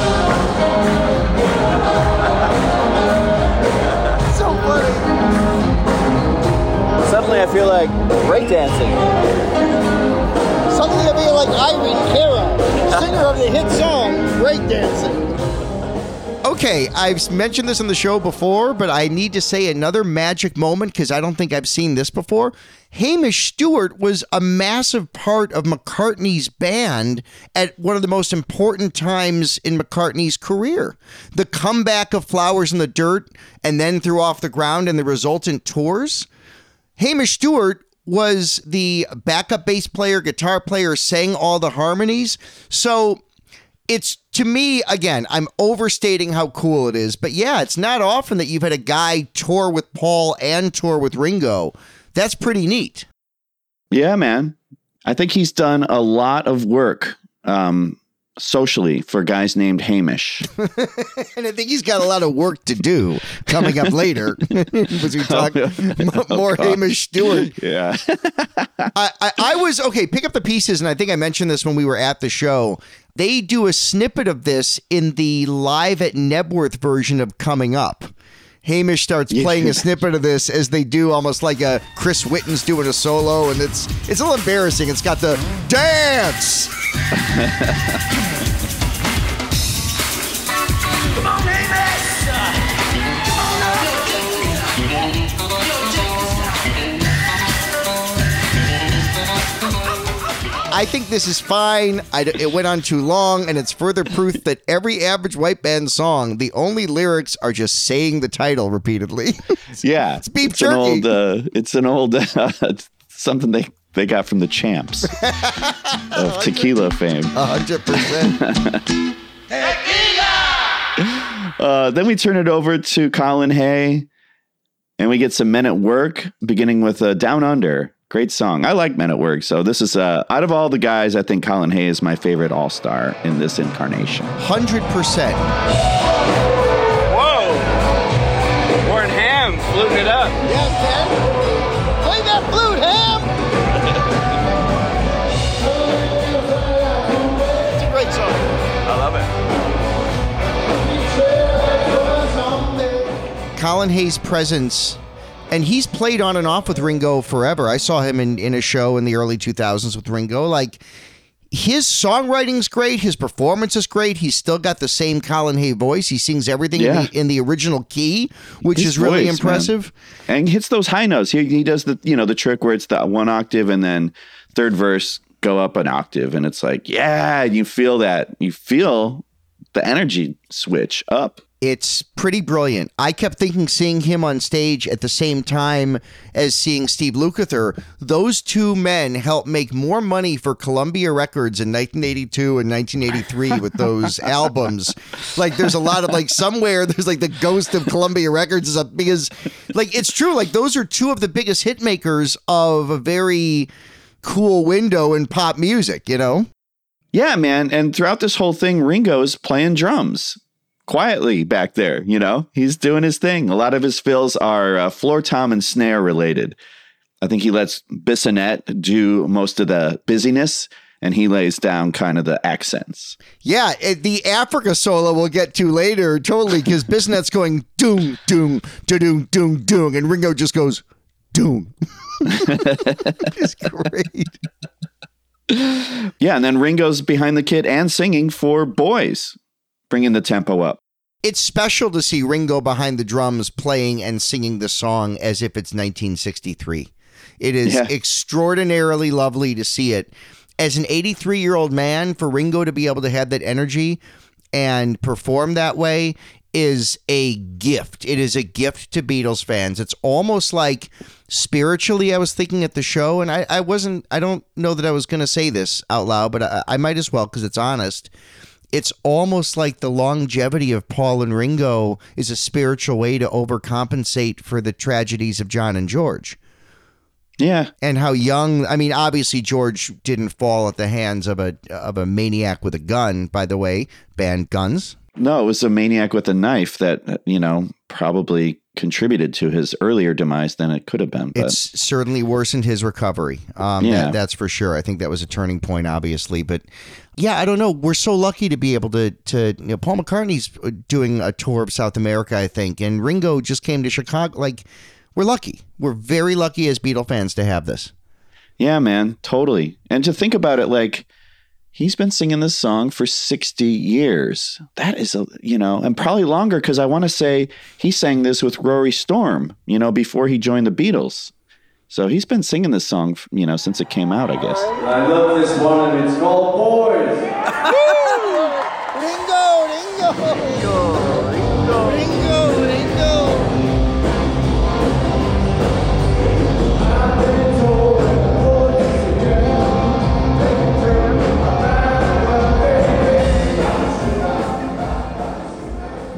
so funny. Suddenly I feel like breakdancing. Suddenly I feel like Irene Cara, singer of the hit song Breakdancing. Okay, I've mentioned this on the show before, but I need to say another magic moment because I don't think I've seen this before. Hamish Stewart was a massive part of McCartney's band at one of the most important times in McCartney's career. The comeback of Flowers in the Dirt and then threw off the ground and the resultant tours. Hamish Stewart was the backup bass player, guitar player, sang all the harmonies. So it's to me again i'm overstating how cool it is but yeah it's not often that you've had a guy tour with paul and tour with ringo that's pretty neat Yeah, man. I think he's done a lot of work um, socially for guys named Hamish. and i think he's got a lot of work to do coming up later as we talk m- more hamish stewart Yeah. I, I, I was okay pick up the pieces and i think i mentioned this when we were at the show they do a snippet of this in the live at Knebworth version of coming up Hamish starts playing a snippet of this as they do almost like a Chris Whitten's doing a solo and it's it's a little embarrassing. It's got the dance. I think this is fine. I, it went on too long, and it's further proof that every average white band song, the only lyrics are just saying the title repeatedly. yeah. It's beef it's an old, uh, it's an old uh, something they they got from the champs of tequila fame. hundred percent. Uh, then we turn it over to Colin Hay, and we get some Men at Work, beginning with uh, Down Under. Great song. I like Men at Work. So this is uh, out of all the guys, I think Colin Hay is my favorite All Star in this incarnation. Hundred percent. Whoa! Warren Ham fluting it up. Yes, man. Play that flute, Ham. it's a great song. I love it. Colin Hay's presence, and he's played on and off with Ringo forever. I saw him in, in a show in the early 2000s with Ringo. Like, his songwriting's great. His performance is great. He's still got the same Colin Hay voice. He sings everything in, the, in the original key, which His is really voice, impressive. man. And hits those high notes. He, he does the you know the trick where it's the one octave and then third verse go up an octave, and it's like yeah, you feel that. You feel the energy switch up. It's pretty brilliant. I kept thinking seeing him on stage at the same time as seeing Steve Lukather, those two men helped make more money for Columbia Records in 1982 and 1983 with those albums. Like there's a lot of like somewhere there's like the ghost of Columbia Records is up because like it's true like those are two of the biggest hit makers of a very cool window in pop music, you know? Yeah, man. And throughout this whole thing, Ringo's playing drums quietly back there. You know, he's doing his thing. A lot of his fills are uh, floor tom and snare related. I think he lets Bissonette do most of the busyness and he lays down kind of the accents. Yeah, it, the Africa solo we'll get to later, totally, because Bissonette's going doom, doom, doom, doom, doom, and Ringo just goes doom. it's great. Yeah, and then Ringo's behind the kit and singing for boys, bringing the tempo up. It's special to see Ringo behind the drums playing and singing the song as if it's 1963. It is Yeah. extraordinarily lovely to see it. As an 83 year old man, for Ringo to be able to have that energy and perform that way is a gift. It is a gift to Beatles fans. It's almost like spiritually, I was thinking at the show, and I, I wasn't, I don't know that I was going to say this out loud, but I, I might as well because it's honest it's almost like the longevity of Paul and Ringo is a spiritual way to overcompensate for the tragedies of John and George. Yeah. And how young, I mean, obviously George didn't fall at the hands of a of a maniac with a gun, by the way, banned guns. No, it was a maniac with a knife that, you know, probably contributed to his earlier demise than it could have been. But It's certainly worsened his recovery. Um, Yeah. that, that's for sure. I think that was a turning point, obviously. But yeah, I don't know. We're so lucky to be able to to you know, Paul McCartney's doing a tour of South America, I think, and Ringo just came to Chicago. Like, we're lucky. We're very lucky as Beatle fans to have this. yeah, man, totally. And to think about it, like, he's been singing this song for 60 years. That is, a, you know, and probably longer because I want to say he sang this with Rory Storm, you know, before he joined the Beatles. So he's been singing this song, you know, since it came out, I guess. I love this one, and it's called Boys.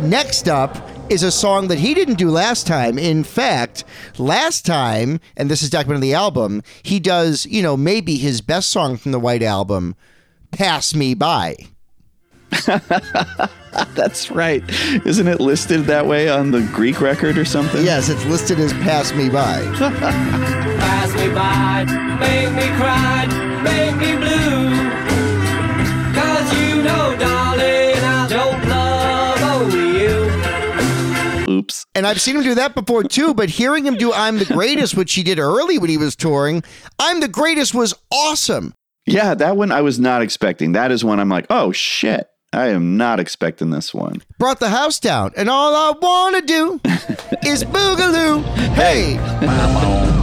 Next up is a song that he didn't do last time. In fact, last time, and this is documented in the album, he does, you know, maybe his best song from the White Album, Pass Me By. That's right. Isn't it listed that way on the Greek record or something? Yes, it's listed as Pass Me By. Pass me by, make me cry, make me blue. Cause you know, darling, Oops. And I've seen him do that before too, but hearing him do I'm the Greatest, which he did early when he was touring, I'm the Greatest was awesome. Yeah, that one I was not expecting. That is one I'm like, oh shit. I am not expecting this one. Brought the house down, and all I want to do is boogaloo. Hey.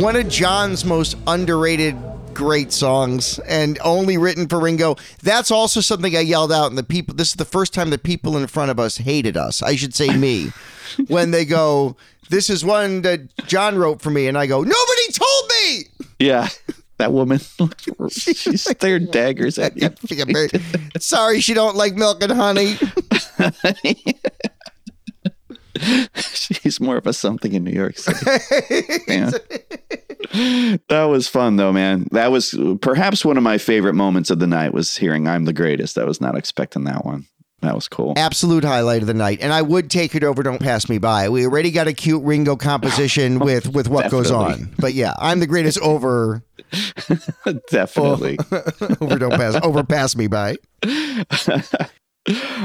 One of John's most underrated great songs and only written for Ringo. That's also something I yelled out and the people this is the first time the people in front of us hated us. I should say me. when they go, This is one that John wrote for me, and I go, Nobody told me Yeah. That woman, she stared daggers at you. Sorry she don't like milk and honey. She's more of a something in New York City. That was fun though, man. That was perhaps one of my favorite moments of the night was hearing I'm the greatest. I was not expecting that one. That was cool. Absolute highlight of the night. And I would take it over Don't Pass Me By. We already got a cute Ringo composition oh, with with what goes on. But yeah, I'm the greatest over Definitely. Oh. over Don't Pass over Pass Me By.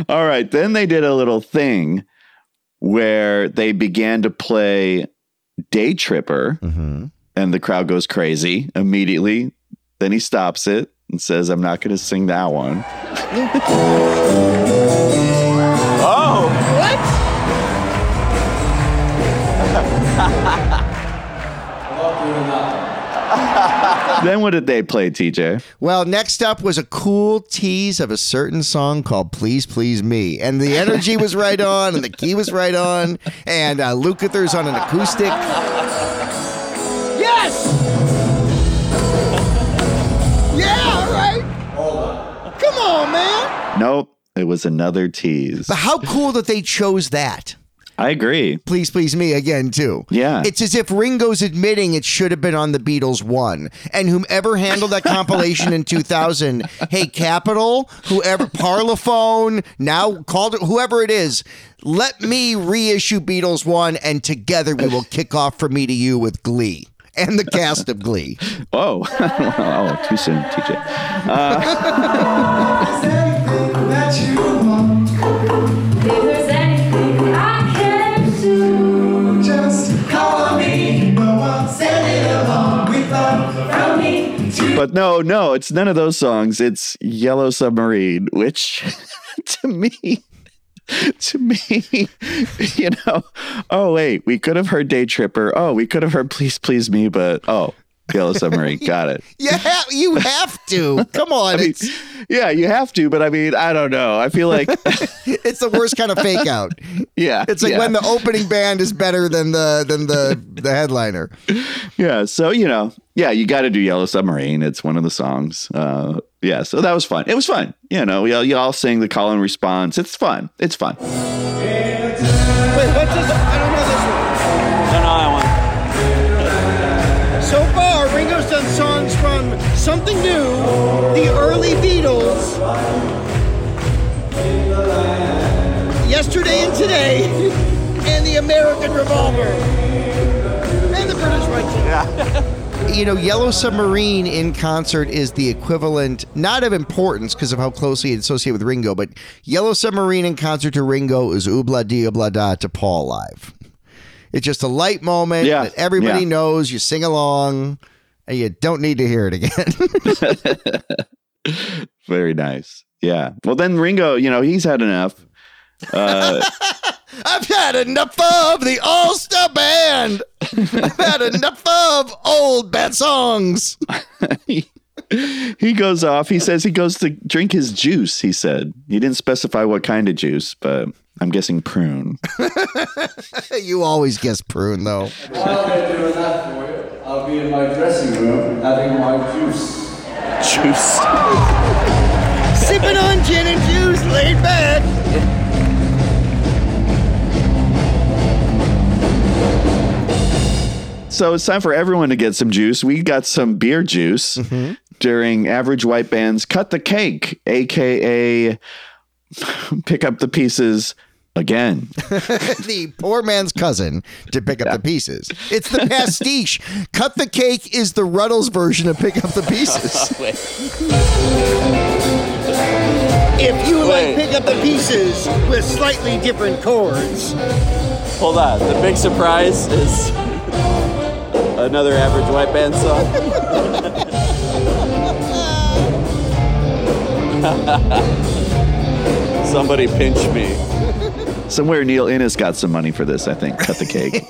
All right. Then they did a little thing where they began to play Day Tripper, mm-hmm. and the crowd goes crazy immediately. Then he stops it and says, I'm not going to sing that one. Oh! then what did they play, TJ? Well, next up was a cool tease of a certain song called Please Please Me. And the energy was right on, and the key was right on, and uh, Lukather's on an acoustic. Yes! Yeah, all right. Come on, man. Nope. It was another tease. But how cool that they chose that. I agree. Please Please Me again, too. Yeah. It's as if Ringo's admitting it should have been on the Beatles one. And whomever handled that compilation in 2000, hey, Capitol, whoever, Parlophone, now called it, whoever it is, let me reissue Beatles one, and together we will kick off from me to you with Glee. And the cast of Glee. Oh, oh, too soon, TJ. Uh, but no, no, it's none of those songs. It's Yellow Submarine, which to me, to me, you know, oh, wait, we could have heard Day Tripper. Oh, we could have heard Please Please Me, but oh, Yellow Submarine. Got it. You have, you have to. Come on. I mean, yeah, you have to, but I mean, I don't know. I feel like it's the worst kind of fake out. Yeah. It's like yeah. when the opening band is better than the than the the headliner. Yeah, so you know, yeah, you got to do Yellow Submarine. It's one of the songs. Uh, yeah, so that was fun. It was fun. You know, we all, you all sing the call and response. It's fun. It's fun. Wait, the early Beatles, Yesterday and Today, and the American Revolver, and the British Right You know, Yellow Submarine in concert is the equivalent, not of importance because of how closely it's associated with Ringo, but Yellow Submarine in concert to Ringo is Ob-La-Di, Ob-La-Da to Paul live. It's just a light moment Yeah, that everybody yeah. knows. You sing along, and you don't need to hear it again. Very nice. Yeah. Well, then Ringo, you know, he's had enough. Uh, I've had enough of the All Star Band. I've had enough of old bad songs. he goes off. He says he goes to drink his juice. He said he didn't specify what kind of juice, but I'm guessing prune. you always guess prune, though. While they're doing that for you, I'll be in my dressing room having my juice. Juice. Sipping on gin and juice, laid back. So it's time for everyone to get some juice. We got some beer juice mm-hmm. during Average White Band's Cut the Cake, aka Pick Up the Pieces again. the poor man's cousin to pick up the pieces. It's the pastiche. Cut the cake is the Rutles version of pick up the pieces. Oh, if you Wait. like pick up the pieces with slightly different chords. Hold on. The big surprise is another average white band song. Somebody pinch me. Somewhere Neil Innes got some money for this, I think. Cut the cake.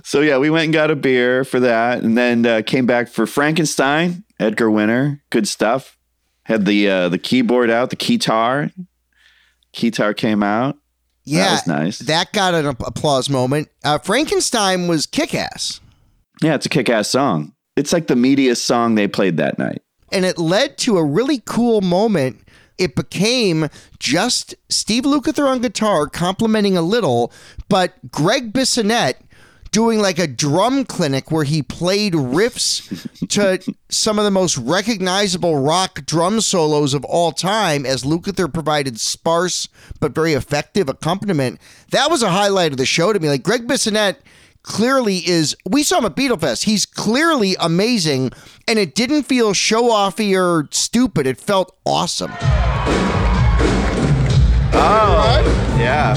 so yeah, we went and got a beer for that, and then uh, came back for Frankenstein. Edgar Winter, good stuff. Had the uh, the keyboard out, the keytar. Keytar came out. Yeah, that was nice. That got an applause moment. Uh, Frankenstein was kick ass. Yeah, it's a kick-ass song. It's like the meatiest song they played that night. and it led to a really cool moment. It became just Steve Lukather on guitar, complimenting a little, but Gregg Bissonette doing like a drum clinic where he played riffs to some of the most recognizable rock drum solos of all time as Lukather provided sparse but very effective accompaniment. That was a highlight of the show to me. Like Gregg Bissonette clearly is we saw him at Beatlefest. He's clearly amazing, and it didn't feel show offy or stupid. It felt awesome. Oh, yeah.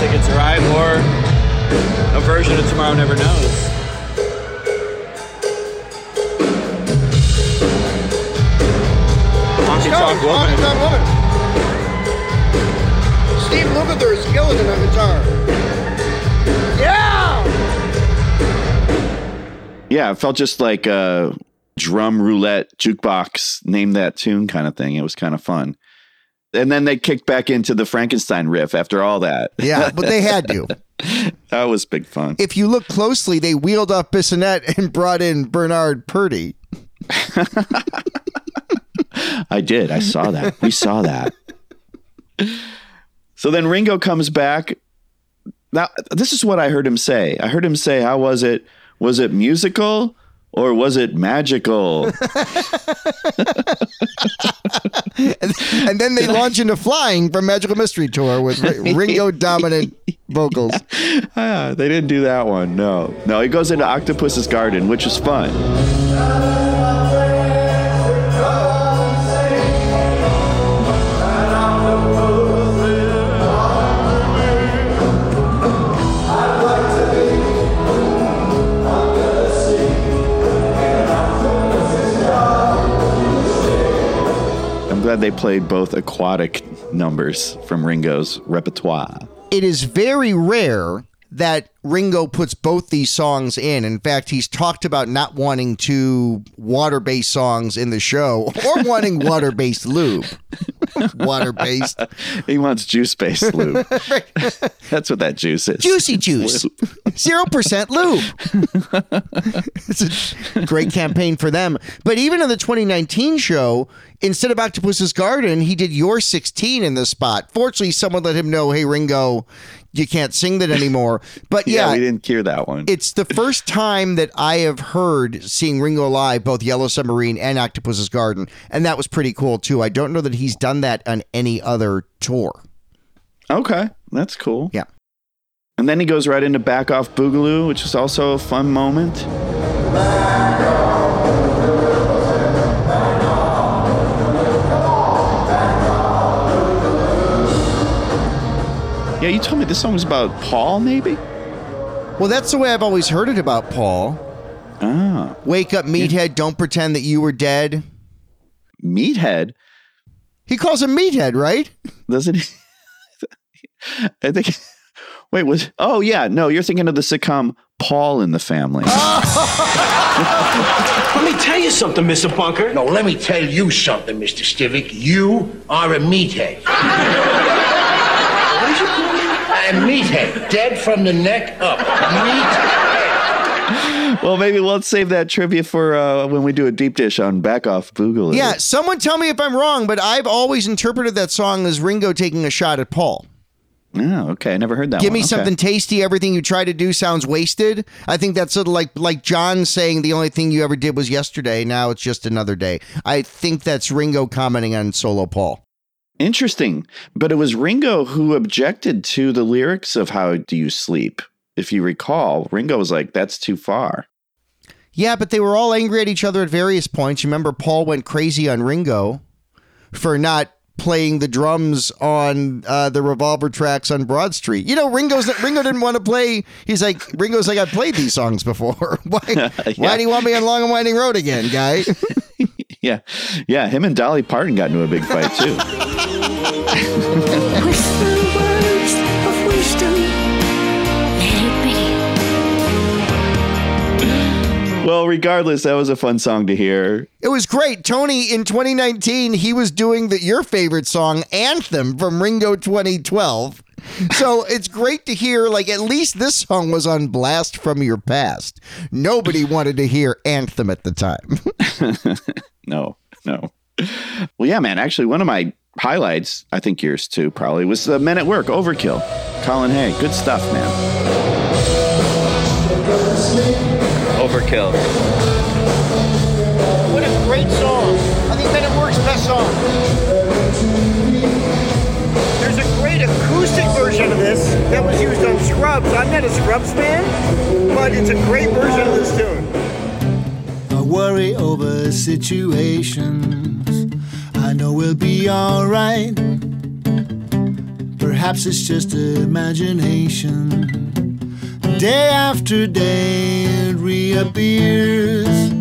Ticket to Ride or a version of Tomorrow Never Knows. Honky Tonk Woman. Honky Tonk Woman. Steve Lukather is killing it on guitar. Yeah! Yeah, it felt just like a drum roulette jukebox, name that tune kind of thing. It was kind of fun. And then they kicked back into the Frankenstein riff after all that. Yeah, but they had to. that was big fun. If you look closely, they wheeled off Bissonette and brought in Bernard Purdie. I did. I saw that. We saw that. So then Ringo comes back. Now, this is what I heard him say. I heard him say, How was it? Was it musical or was it magical? and then they launch into Flying from Magical Mystery Tour with Ringo dominant vocals. ah, they didn't do that one. No. No, he goes into Octopus's Garden, which is fun. Glad they played both aquatic numbers from Ringo's repertoire. It is very rare that Ringo puts both these songs in. In fact, he's talked about not wanting to water based songs in the show or wanting water based lube. water based. He wants juice based lube. That's what that juice is. Juicy juice. Zero percent lube. it's a great campaign for them. But even in the 2019 show, instead of Octopus's Garden, he did You're 16 in the spot. Fortunately, someone let him know, hey, Ringo, you can't sing that anymore. But Yeah, yeah, we didn't hear that one. it's the first time that I have heard seeing Ringo live, both Yellow Submarine and Octopus's Garden. And that was pretty cool, too. I don't know that he's done that on any other tour. Okay, that's cool. Yeah. And then he goes right into Back Off Boogaloo, which is also a fun moment. Yeah, you told me this song was about Paul, maybe? Well, that's the way I've always heard it about Paul. Ah. Wake up, meathead. Don't pretend that you were dead. Meathead? He calls him meathead, right? Doesn't he? I think. Wait, was oh yeah, no, you're thinking of the sitcom Paul in the Family. Let me tell you something, Mr. Bunker. No, let me tell you something, Mr. Stivic. You are a meathead. what did you call me? A meathead. Dead from the neck up. Meathead. well, maybe let's save that trivia for uh, when we do a deep dish on Back Off Boogaloo. Yeah, someone tell me if I'm wrong, but I've always interpreted that song as Ringo taking a shot at Paul. Oh, okay. I never heard that. Give one. me Okay. something tasty. Everything you try to do sounds wasted. I think that's sort of like like John saying the only thing you ever did was yesterday. Now it's just another day. I think that's Ringo commenting on solo Paul. Interesting. But it was Ringo who objected to the lyrics of How Do You Sleep? If you recall, Ringo was like, that's too far. Yeah, but they were all angry at each other at various points. You remember Paul went crazy on Ringo for not playing the drums on uh, the revolver tracks on Broad Street. You know, Ringo's Ringo didn't want to play. He's like Ringo's like I've played these songs before. why? Why do you want me on Long and Winding Road again, guy? Yeah. Yeah. Him and Dolly Parton got into a big fight, too. Well, regardless, that was a fun song to hear. It was great. Tony in 2019, he was doing the your favorite song, Anthem from Ringo 2012. So it's great to hear like at least this song was on blast from your past. Nobody wanted to hear Anthem at the time. no, no. Well, yeah, man. Actually, one of my highlights, I think yours too, probably, was the Men at Work, Overkill. Colin Hay. Good stuff, man. Overkill. What a great song. I think Men at Work's best song. There's a great acoustic version of this that was used on Scrubs. I'm not a Scrubs fan, but it's a great version of this tune. I worry over situations. I know we'll be alright. Perhaps it's just imagination. Day after day it reappears.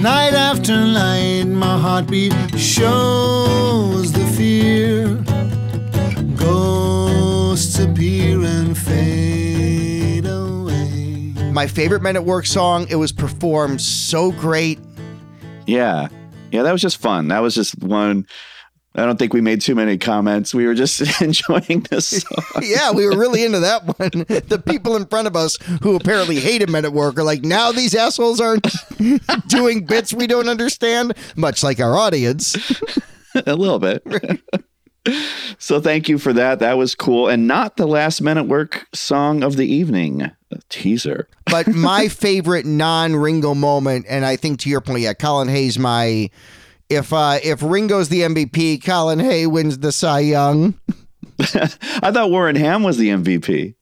Night after night, my heartbeat shows the fear. Ghosts appear and fade away. My favorite Men at Work song. It was performed so great. Yeah. Yeah, that was just fun. That was just one. I don't think we made too many comments. We were just enjoying this song. yeah, we were really into that one. The people in front of us who apparently hated Men at Work are like, now these assholes aren't doing bits we don't understand, much like our audience. a little bit. So thank you for that. That was cool. And not the last minute work song of the evening. A teaser. But my favorite non Ringo moment, and I think to your point, yeah, Colin Hay's, my if uh if Ringo's the MVP, Colin Hay wins the Cy Young. I thought Warren Ham was the MVP.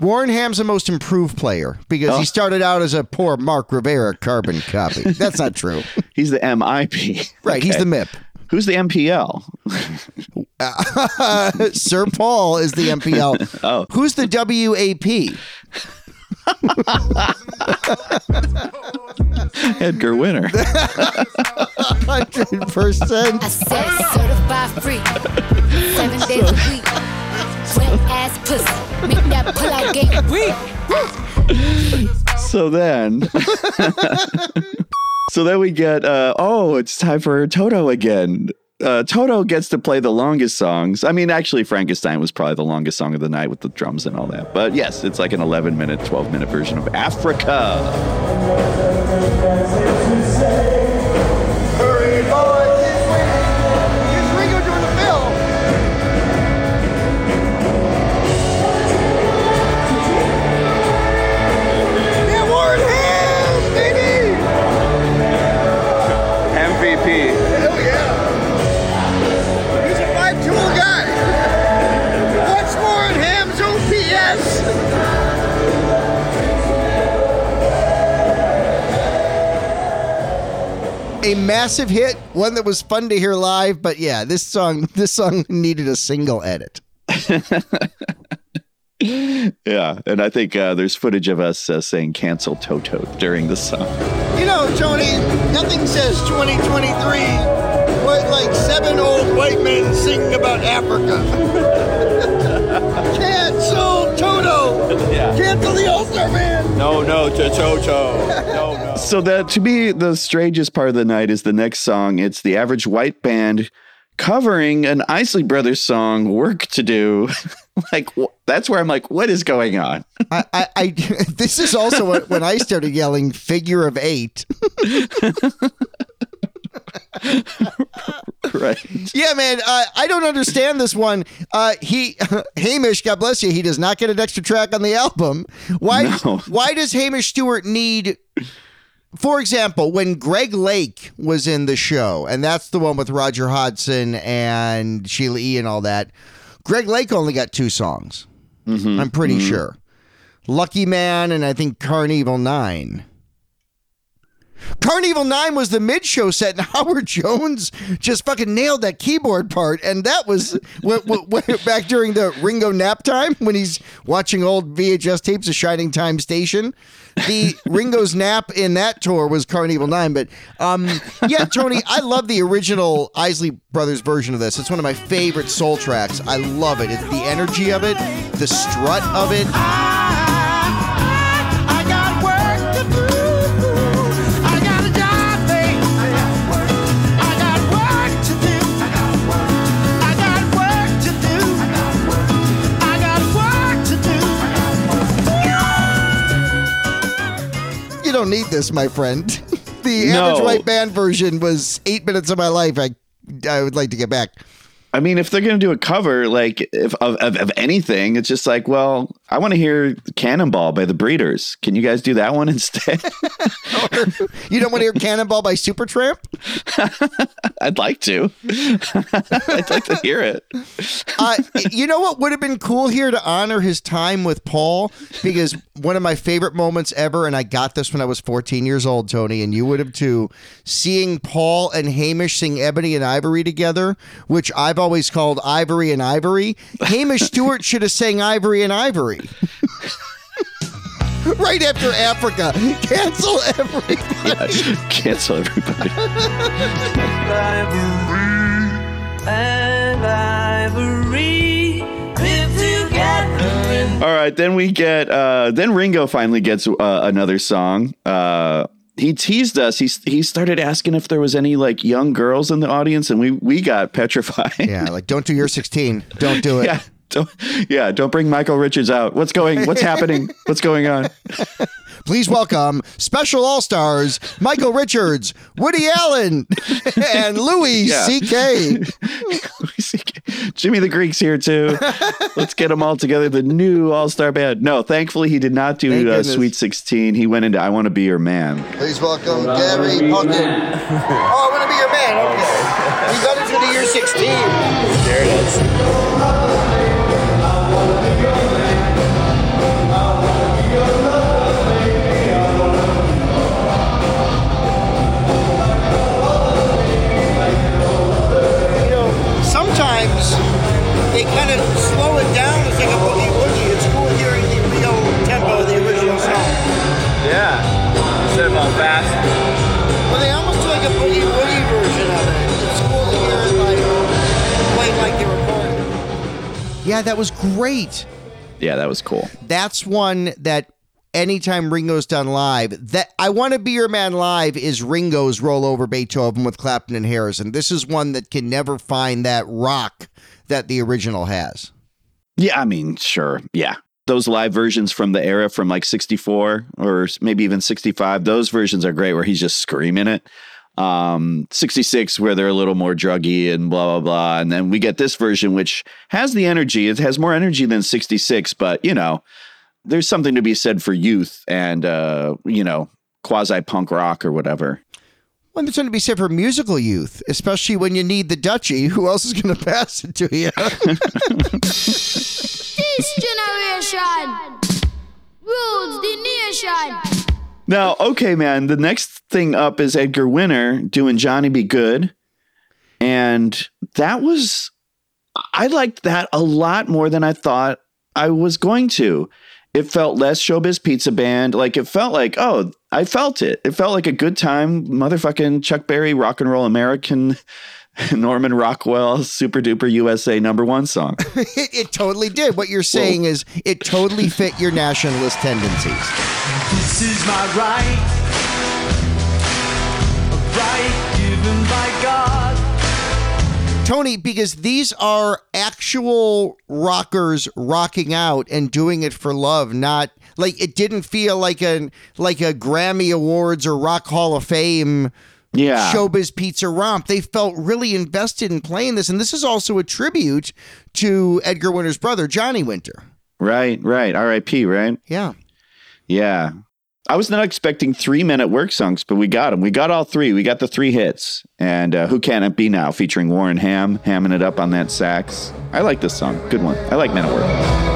Warren Ham's the most improved player because Oh. he started out as a poor Mark Rivera carbon copy. That's not true. He's the MIP. Right, he's the MIP. Who's the MPL? Uh, Sir Paul is the MPL. Oh. Who's the WAP? Edgar Winner. Hundred percent. I said certified free. Seven days a week. Wet ass pussy. Make that pull out game weak. so then so then we get uh oh it's time for toto again uh, Toto gets to play the longest songs. I mean, actually, Frankenstein was probably the longest song of the night with the drums and all that. But yes, it's like an 11 minute, 12 minute version of Africa. A massive hit, one that was fun to hear live, but yeah, this song this song needed a single edit. Yeah, and I think uh, there's footage of us uh, saying cancel Toto during the song. You know, Tony, nothing says 2023 but like seven old white men singing about Africa. All Star Band. No, no, cho cho. No, no. So that to me, the strangest part of the night is the next song. It's the average white band covering an Isley Brothers song, "Work to Do." like wh- that's where I'm like, what is going on? I, I, I this is also when- when I started yelling "figure of eight. right. Yeah, man. Uh, I don't understand this one. Uh, he Hamish, God bless you. He does not get an extra track on the album. Why? No. Why does Hamish Stewart need? For example, when Greg Lake was in the show, and that's the one with Roger Hodgson and Sheila E. and all that, Greg Lake only got two songs. I'm pretty mhm. sure. Lucky Man and I think Karn Evil 9. Karn Evil 9 was the mid show set, and Howard Jones just fucking nailed that keyboard part. And that was w- w- w- back during the Ringo nap time when he's watching old VHS tapes of Shining Time Station. The Ringo's nap in that tour was Karn Evil 9. But um, yeah, Tony, I love the original Isley Brothers version of this. It's one of my favorite soul tracks. I love it. It's the energy of it, the strut of it. Don't need this, my friend. The No. average white band version was eight minutes of my life. I I would like to get back. I mean, if they're going to do a cover, like if of, of, of anything, it's just like, well, I want to hear Cannonball by the Breeders. Can you guys do that one instead? You don't want to hear Cannonball by Supertramp? I'd like to. I'd like to hear it. Uh, you know what would have been cool here to honor his time with Paul? Because one of my favorite moments ever, and I got this when I was 14 years old, Tony, and you would have too, seeing Paul and Hamish sing Ebony and Ivory together, which I've always called Ivory and Ivory. Hamish Stewart should have sang Ivory and Ivory. right after Africa. Cancel everybody. Cancel everybody. and ivory live together in All right, then we get uh then Ringo finally gets uh, another song. Uh he teased us. He he started asking if there was any like young girls in the audience and we we got petrified. Yeah, like don't do your 16. Don't do it. yeah. Don't, yeah, don't bring Michael Richards out. What's going what's happening? What's going on? Please welcome special all stars Michael Richards, Woody Allen, and Louis Yeah. C.K. Jimmy the Greek's here too. Let's get them all together. The new All Star Band. No, thankfully he did not do uh. Sweet Sixteen. He went into I Want to Be Your Man. Please welcome Gary Puckett. Oh, I want to be your man. Okay. We got it to the year 16. There it is. Yeah, that was great. Yeah, that was cool. That's one that anytime Ringo's done live, that I Want to Be Your Man live is Ringo's Roll Over Beethoven with Clapton and Harrison. This is one that can never find that rock that the original has. Yeah, I mean, sure. Yeah. Those live versions from the era from like 64 or maybe even 65, those versions are great where he's just screaming it. Um, 66 where they're a little more druggy and blah blah blah. And then we get this version which has the energy. It has more energy than 66, but you know, there's something to be said for youth and uh, you know, quasi punk rock or whatever. Well, there's something to be said for musical youth, especially when you need the duchy. Who else is going to pass it to you? This generation rules the nation. Now, okay, man, the next thing up is Edgar Winter doing Johnny B. Goode. And that was, I liked that a lot more than I thought I was going to. It felt less showbiz pizza band. Like it felt like, oh, I felt it. It felt like a good time, motherfucking Chuck Berry rock and roll American Norman Rockwell Super Duper USA number one song. it, it totally did. What you're saying is it totally fit your nationalist tendencies. This is my right, a right given by God. Tony, because these are actual rockers rocking out and doing it for love, not like it didn't feel like a like a Grammy Awards or Rock Hall of Fame Yeah. showbiz pizza romp. They felt really invested in playing this, and this is also a tribute to Edgar Winter's brother, Johnny Winter. Right, right. R.I.P. Right. Yeah. Yeah. I was not expecting three Men at Work songs, but we got them. We got all three. We got the three hits. And uh, Who Can It Be Now featuring Warren Ham, hamming it up on that sax. I like this song. Good one. I like Men at Work.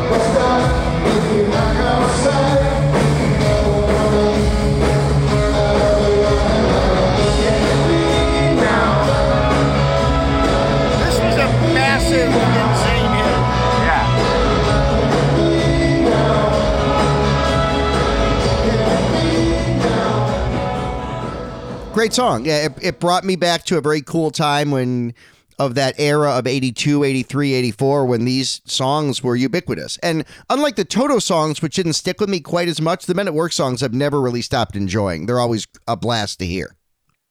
Great song. Yeah, it, it brought me back to a very cool time when of that era of 82, 83, 84 when these songs were ubiquitous. And unlike the Toto songs which didn't stick with me quite as much, the Men at Work songs I've never really stopped enjoying. They're always a blast to hear.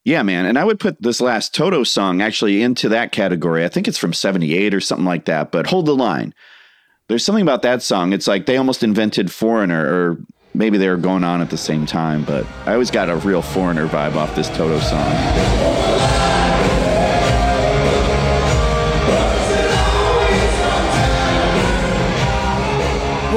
Yeah, man. And I would put this last Toto song actually into that category. I think it's from 78 or something like that, but hold the line. There's something about that song. It's like they almost invented Foreigner, or maybe they were going on at the same time, but I always got a real Foreigner vibe off this Toto song.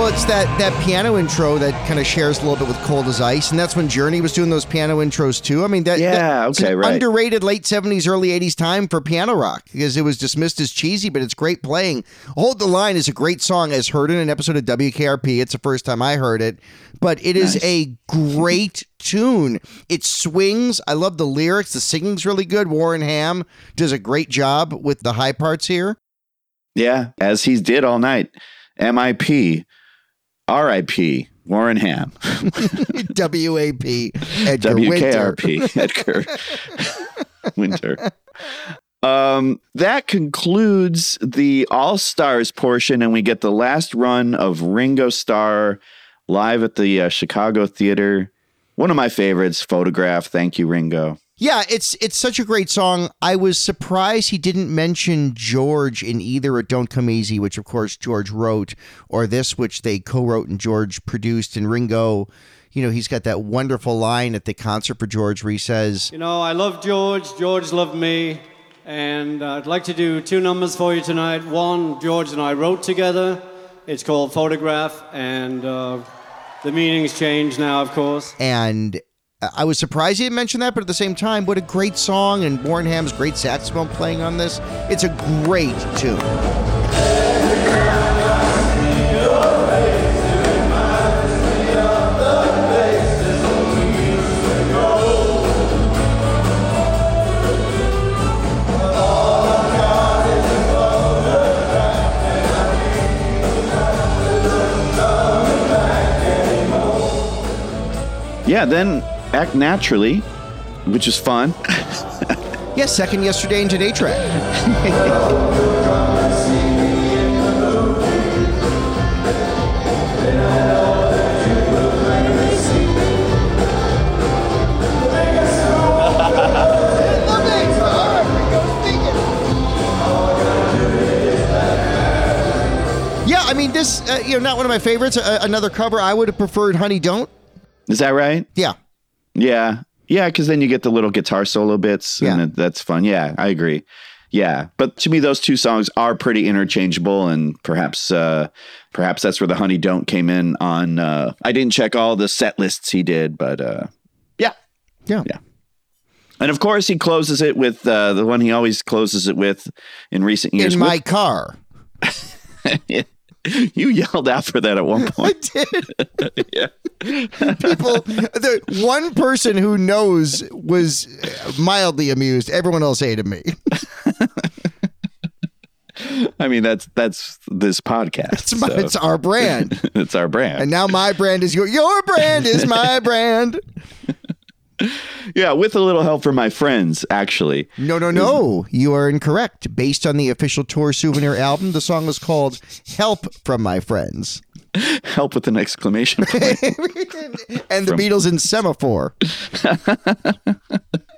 It's that that piano intro that kind of shares a little bit with Cold as Ice, and that's when Journey was doing those piano intros too. I mean, that Yeah, that- okay, right. underrated late seventies, early eighties time for piano rock because it was dismissed as cheesy, but it's great playing. Hold the Line is a great song, as heard in an episode of WKRP. It's the first time I heard it, but it is Nice. a great tune. It swings. I love the lyrics. The singing's really good. Warren Ham does a great job with the high parts here. Yeah, as he did all night. MIP, RIP, Warren Ham, WAP, Edgar Winter. WKRP, Edgar Winter. Um, that concludes the All Stars portion, and we get the last run of Ringo Starr live at the uh, Chicago Theater. One of my favorites, Photograph. Thank you, Ringo. Yeah, it's it's such a great song. I was surprised he didn't mention George in either a Don't Come Easy, which of course George wrote, or this, which they co-wrote and George produced. And Ringo, you know, he's got that wonderful line at the concert for George where he says, You know, I love George. George loved me. And uh, I'd like to do two numbers for you tonight. One, George and I wrote together. It's called Photograph. And uh, the meaning's changed now, of course. and I was surprised he didn't mention that, but at the same time, what a great song and Warren Ham's great saxophone playing on this. It's a great tune. Yeah, then Act Naturally, which is fun. Yeah, second yesterday and today track. Yeah, I mean this. Uh, you know, not one of my favorites. Uh, another cover I would have preferred. Honey, don't. Is that right? Yeah. Yeah. Yeah, because then you get the little guitar solo bits, and it, that's fun. Yeah, I agree. Yeah, but to me, those two songs are pretty interchangeable, and perhaps, uh, perhaps that's where the Honey Don't came in on. Uh, I didn't check all the set lists he did, but uh, yeah, yeah, yeah. And of course, he closes it with uh, the one he always closes it with in recent years. In my with- car. you yelled out for that at one point. I did. yeah. People, the one person who knows was mildly amused. Everyone else hated me. I mean, that's that's this podcast. It's, my, it's our brand. it's our brand. And now my brand is your your brand is my brand. Yeah, with a little help from my friends, actually. No, no, no. You are incorrect. Based on the official tour souvenir album, the song was called Help from My Friends. Help with an exclamation point. and the From- Beatles in Semaphore.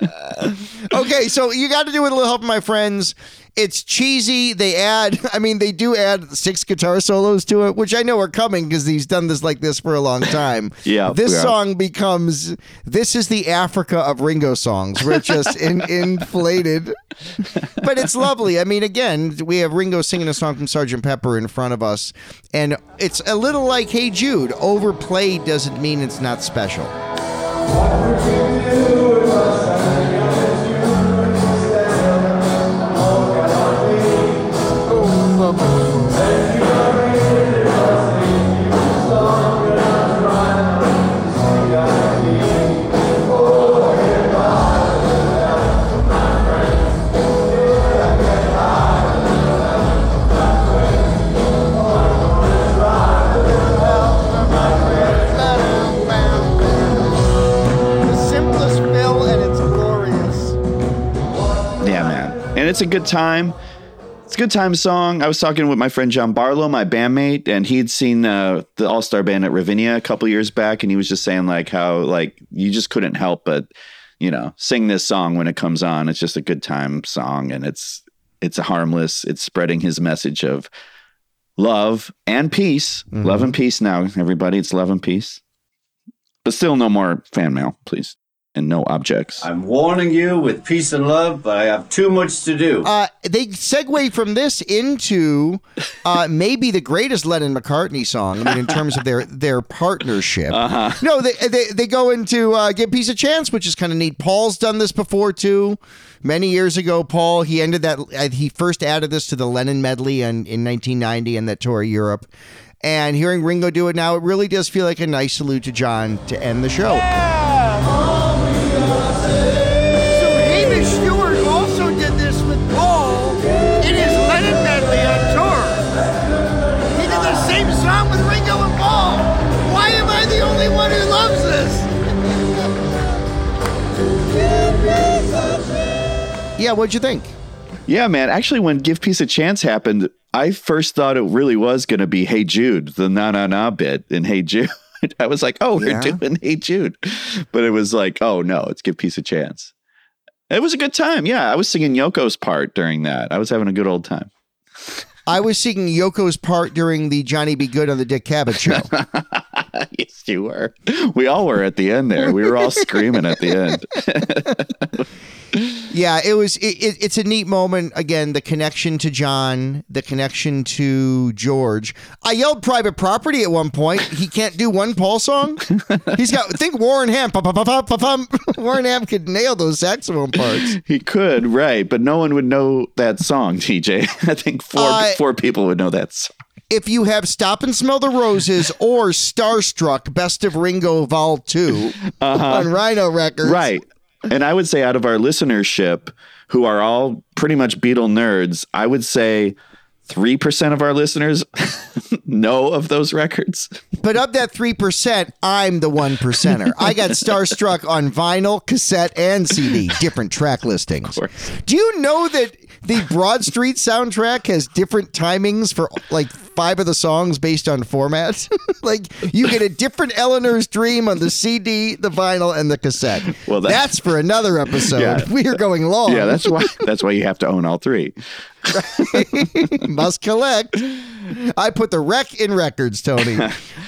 Uh, okay, so you got to do with a little help, from my friends. It's cheesy. They add, I mean, they do add six guitar solos to it, which I know are coming because he's done this like this for a long time. Yeah, this yeah. song becomes this is the Africa of Ringo songs. We're just in, inflated, but it's lovely. I mean, again, we have Ringo singing a song from Sgt. Pepper in front of us, and it's a little like Hey Jude. Overplayed doesn't mean it's not special. It's a good time. It's a good time song. I was talking with my friend John Barlow, my bandmate, and he'd seen uh, the All Star Band at Ravinia a couple years back, and he was just saying like how like you just couldn't help but you know sing this song when it comes on. It's just a good time song, and it's it's a harmless. It's spreading his message of love and peace. Love and peace now, everybody. It's love and peace. But still, no more fan mail, please, and no objects. I'm warning you with peace and love, but I have too much to do. Uh, they segue from this into uh, maybe the greatest Lennon McCartney song. I mean, in terms of their their partnership. Uh-huh. No, they, they they go into uh, "Give Peace a Chance," which is kind of neat. Paul's done this before too. Many years ago, Paul he ended that uh, he first added this to the Lennon medley in, in 1990 and that tour of Europe. And hearing Ringo do it now, it really does feel like a nice salute to John to end the show. So Yeah, what'd you think? Yeah, man. Actually, when Give Peace a Chance happened, I first thought it really was going to be Hey Jude, the na na na bit in Hey Jude. I was like, oh, we're Yeah. doing Hey Jude. But it was like, oh, no, it's Give Peace a Chance. It was a good time. Yeah, I was singing Yoko's part during that. I was having a good old time. I was singing Yoko's part during the Johnny B. Goode on the Dick Cavett show. yes, you were. We all were at the end there. We were all screaming at the end. yeah, it was. It, it, it's a neat moment. Again, the connection to John, the connection to George. I yelled "Private Property" at one point. He can't do one Paul song. He's got. Think Warren Ham. Warren Ham could nail those saxophone parts. he could, right? But no one would know that song, TJ. I think four Uh, four people would know that song. If you have "Stop and Smell the Roses" or "Starstruck," Best of Ringo Vol 2 on Rhino Records, Right. And I would say out of our listenership, who are all pretty much Beatle nerds, I would say 3% of our listeners know of those records. But of that 3%, I'm the one percenter. I got Starstruck on vinyl, cassette, and CD, different track listings. Do you know that the Broad Street soundtrack has different timings for like five of the songs based on format? like you get a different Eleanor's Dream on the CD, the vinyl, and the cassette. Well, that- that's for another episode. Yeah. We are going long. Yeah, that's why that's why you have to own all three. must collect. I put the wreck in records, Tony.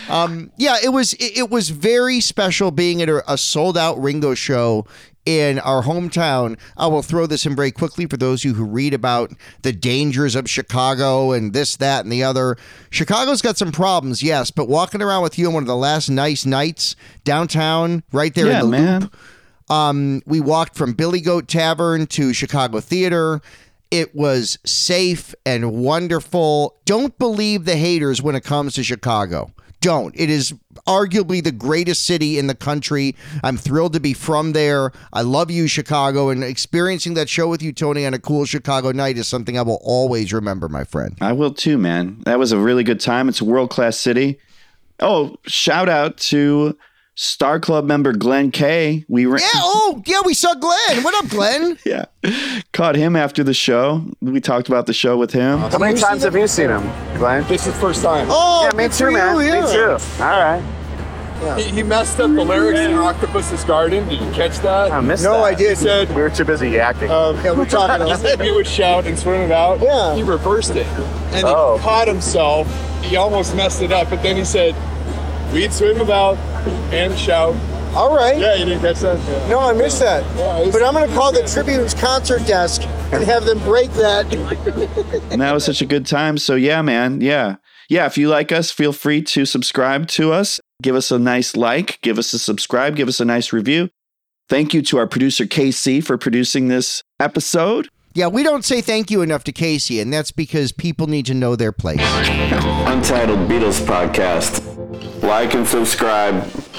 Um, yeah, it was it, it was very special being at a, a sold out Ringo show in our hometown. I will throw this in very quickly for those of you who read about the dangers of Chicago and this, that, and the other. Chicago's got some problems, yes, but walking around with you on one of the last nice nights downtown, right there Yeah, in the man. loop. Um, we walked from Billy Goat Tavern to Chicago Theater. It was safe and wonderful. Don't believe the haters when it comes to Chicago. Don't. It is arguably the greatest city in the country. I'm thrilled to be from there. I love you, Chicago, and experiencing that show with you, Tony, on a cool Chicago night is something I will always remember, my friend. I will too, man. That was a really good time. It's a world class city. Oh, shout out to Star Club member Glenn Kay. We ran, Yeah. Oh, yeah. We saw Glenn. What up, Glenn? yeah, caught him after the show. We talked about the show with him. How many times have you seen him, Glenn? This is first time. Oh, yeah, me good for too, man. you, yeah. Me too. All right. He, he messed up the lyrics in Octopus's Garden. Did you catch that? I missed No, that. I didn't. He said we were too busy acting. Um, Yeah, we're talking he said we would shout and swim it out. Yeah. He reversed it, and Oh. he caught himself. He almost messed it up, but then he said we'd swim about and shout. All right. Yeah, you didn't catch that. Yeah. No, I missed that. But I'm going to call the Tribune's concert desk and have them break that. and that was such a good time. So yeah, man, yeah, yeah. If you like us, feel free to subscribe to us. Give us a nice like. Give us a subscribe. Give us a nice review. Thank you to our producer KC for producing this episode. Yeah, we don't say thank you enough to Casey, and that's because people need to know their place. Untitled Beatles podcast. Like and subscribe.